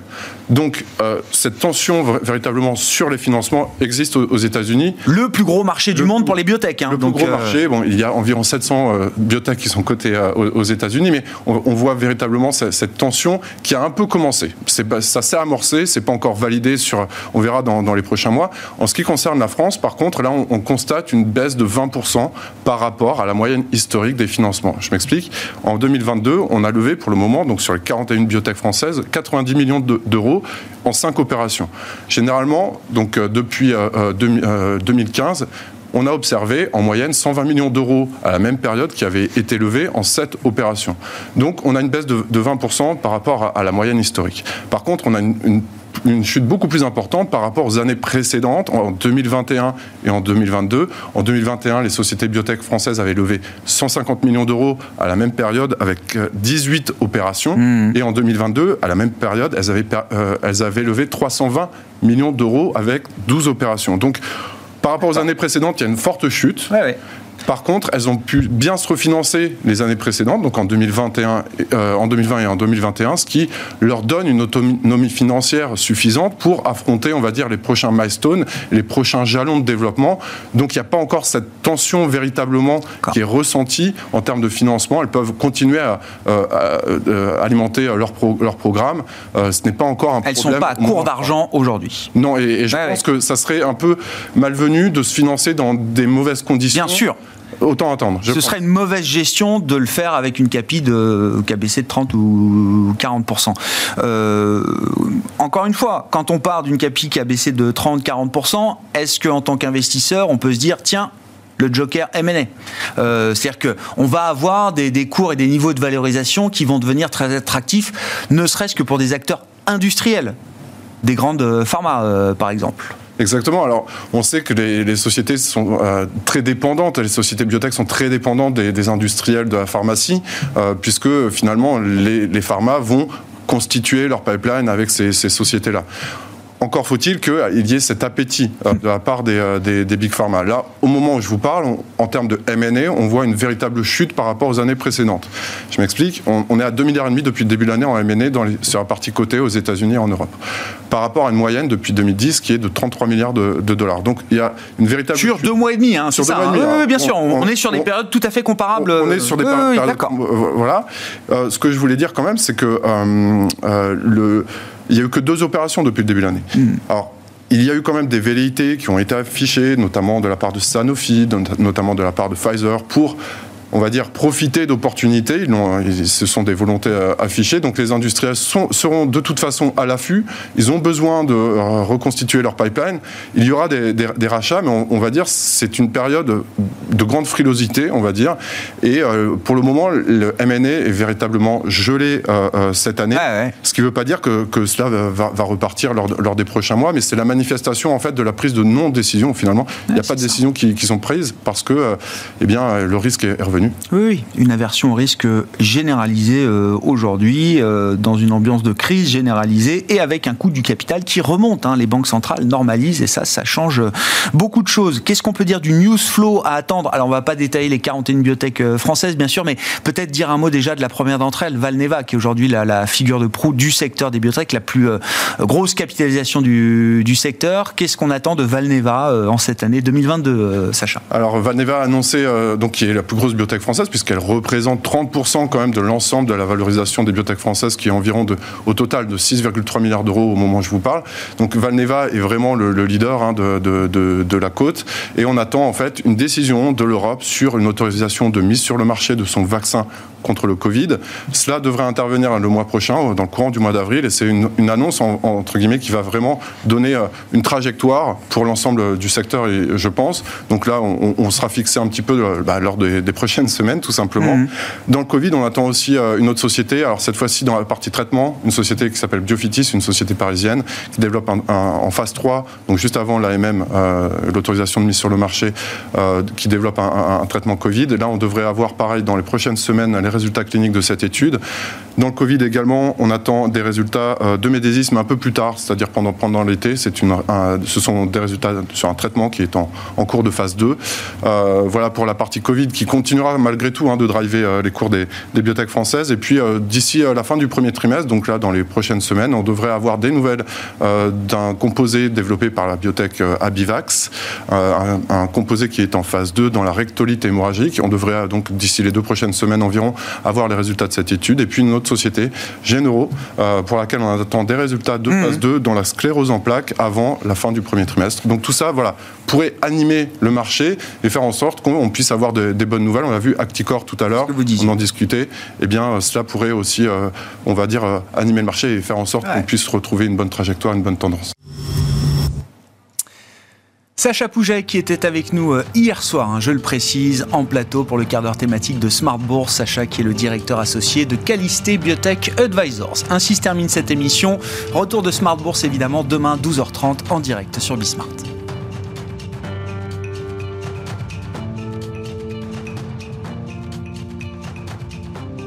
Donc euh, cette tension véritablement sur les financements existe aux, États-Unis. Le plus gros marché du monde pour les biotech. Hein, le plus gros euh, marché, bon, il y a environ 700 euh, biotech qui sont cotées aux, États-Unis, mais on, voit véritablement cette, tension qui a un peu commencé. Ça s'est amorcé, c'est pas encore validé sur. On verra dans, les prochains mois. En ce qui concerne la France, par contre, là, on, on constate une baisse de 20% par rapport à la moyenne historique des financements. Je m'explique. En 2022, on a levé pour le moment, donc sur les 41 biotech françaises, 90 millions d'euros en 5 opérations. Généralement, donc euh, depuis 2015, euh, euh, on a observé en moyenne 120 millions d'euros à la même période qui avaient été levés en 7 opérations. Donc on a une baisse de, 20% par rapport à, la moyenne historique. Par contre, on a une une chute beaucoup plus importante par rapport aux années précédentes, en 2021 et en 2022. En 2021, les sociétés biotech françaises avaient levé 150 millions d'euros à la même période avec 18 euh, opérations. Hmm. Et en 2022, à la même période, elles avaient, euh, elles avaient levé 320 millions d'euros avec 12 opérations. Donc, par rapport aux années précédentes, il y a une forte chute. Par contre, elles ont pu bien se refinancer les années précédentes, donc en 2021, euh, en 2020 et en 2021, ce qui leur donne une autonomie financière suffisante pour affronter, on va dire, les prochains milestones, les prochains jalons de développement. Donc il n'y a pas encore cette tension véritablement qui est ressentie en termes de financement. Elles peuvent continuer à, euh, euh, alimenter leur, leur programme. ce n'est pas encore un problème. Elles ne sont pas à court d'argent aujourd'hui. Non, et, je pense que ça serait un peu malvenu de se financer dans des mauvaises conditions. Bien sûr. Autant attendre. Ce serait une mauvaise gestion de le faire avec une capi de KBC de 30 ou 40%. Euh, encore une fois, quand on part d'une capi qui a baissé de 30-40%, est-ce qu'en tant qu'investisseur, on peut se dire, tiens, le joker M&A. Euh, C'est-à-dire qu'on va avoir des, des, cours et des niveaux de valorisation qui vont devenir très attractifs, ne serait-ce que pour des acteurs industriels, des grandes pharma, euh, par exemple. Exactement. Alors, on sait que les, sociétés sont euh, très dépendantes, les sociétés biotech sont très dépendantes des, industriels de la pharmacie, euh, puisque finalement, les, les pharma vont constituer leur pipeline avec ces, ces sociétés-là encore faut-il qu'il y ait cet appétit euh, de la part des, euh, des, des, big pharma. Là, au moment où je vous parle, en termes de M&A, on voit une véritable chute par rapport aux années précédentes. Je m'explique. On, on, est à 2,5 milliards et demi depuis le début de l'année en M&A sur la partie cotée aux États-Unis et en Europe, par rapport à une moyenne depuis 2010 qui est de 33 milliards de, de dollars. Donc il y a une véritable sur chute. deux mois et demi, hein, Sur deux ça. mois et demi, hein. Oui, oui, bien sûr. On, est sur des périodes tout à fait comparables. On est sur des périodes- oui, périodes- euh, Voilà. Euh, ce que je voulais dire quand même, c'est que euh, euh, le, il y a eu que deux opérations depuis le début de l'année. Hmm. Alors. Il y a eu quand même des velléités qui ont été affichées, notamment de la part de Sanofi, notamment de la part de Pfizer, pour, on va dire, profiter d'opportunités. Ils ils- Ce sont des volontés euh, affichées. Donc les industriels sont- seront de toute façon à l'affût. Ils ont besoin de euh, reconstituer leur pipeline. Il y aura des, des- des rachats, mais on, on va dire c'est une période de grande frilosité, on va dire. Et euh, pour le moment, le M&A est véritablement gelé euh, euh, cette année. Ouais. Ce qui ne veut pas dire que, que cela va, repartir lors, lors des prochains mois, mais c'est la manifestation en fait de la prise de non-décision finalement. Il n'y a pas de décisions qui, qui sont prises parce que euh, eh bien, euh, le risque est est Oui, oui, une aversion au risque généralisée euh, aujourd'hui, euh, dans une ambiance de crise généralisée et avec un coût du capital qui remonte. hein. Les banques centrales normalisent et ça, ça change beaucoup de choses. Qu'est-ce qu'on peut dire du news flow à attendre? Alors, on va pas détailler les 41 biotech euh, françaises, bien sûr, mais peut-être dire un mot déjà de la première d'entre elles, Valneva, qui est aujourd'hui la, la figure de proue du secteur des biotech, la plus euh, grosse capitalisation du, du secteur. Qu'est-ce qu'on attend de Valneva euh, en cette année 2022, euh, Sacha? Alors Valneva a annoncé donc qui est la plus grosse biotech française puisqu'elle représente 30% quand même de l'ensemble de la valorisation des biotech françaises qui est environ au total de 6,3 milliards d'euros au moment où je vous parle. Donc Valneva est vraiment le, le leader hein, de, la côte et on attend en fait une décision de l'Europe sur une autorisation de mise sur le marché de son vaccin contre le Covid. Cela devrait intervenir le mois prochain, dans le courant du mois d'avril, et c'est une, annonce en- entre guillemets qui va vraiment donner euh, une trajectoire pour l'ensemble du secteur, je pense. Donc là, on, on sera fixé un petit peu euh, bah, lors des, des prochaines semaines, tout simplement. Mhm. Dans le Covid, on attend aussi euh, une autre société. Alors cette fois-ci dans la partie traitement, une société qui s'appelle Biofitis, une société parisienne qui développe un- un- en phase 3, donc juste avant l'AMM, euh, l'autorisation de mise sur le marché, euh, qui développe un, traitement Covid. Et là, on devrait avoir pareil dans les prochaines semaines les résultats cliniques de cette étude. Dans le Covid également, on attend des résultats euh, de médésisme un peu plus tard, c'est-à-dire pendant, pendant l'été. C'est une, un- ce sont des résultats sur un traitement qui est en, en cours de phase 2. Euh, voilà pour la partie Covid qui continuera malgré tout hein, de driver euh, les cours des, des biotech françaises. Et puis euh, d'ici euh, la fin du premier trimestre, donc là dans les prochaines semaines, on devrait avoir des nouvelles d'un composé développé par la biotech Abivax, un, un composé qui est en phase 2 dans la rectolite hémorragique. On devrait donc d'ici les deux prochaines semaines environ avoir les résultats de cette étude. Et puis une autre société, euh, pour laquelle on attend des résultats de phase 2 dans la sclérose en plaques avant la fin du premier trimestre. Donc tout ça, voilà, pourrait animer le marché et faire en sorte qu'on puisse avoir de- des bonnes nouvelles. On vu Acticor tout à l'heure, on en discutait. Eh bien, euh, cela pourrait aussi, euh, on va dire, euh, animer le marché et faire en sorte Ouais. qu'on puisse retrouver une bonne trajectoire, une bonne tendance. Sacha Pouget qui était avec nous hier soir, hein, je le précise, en plateau pour le quart d'heure thématique de Smart Bourse. Sacha qui est le directeur associé de Calisté Biotech Advisors. Ainsi se termine cette émission. Retour de Smart Bourse évidemment demain 12h30 en direct sur Bismart.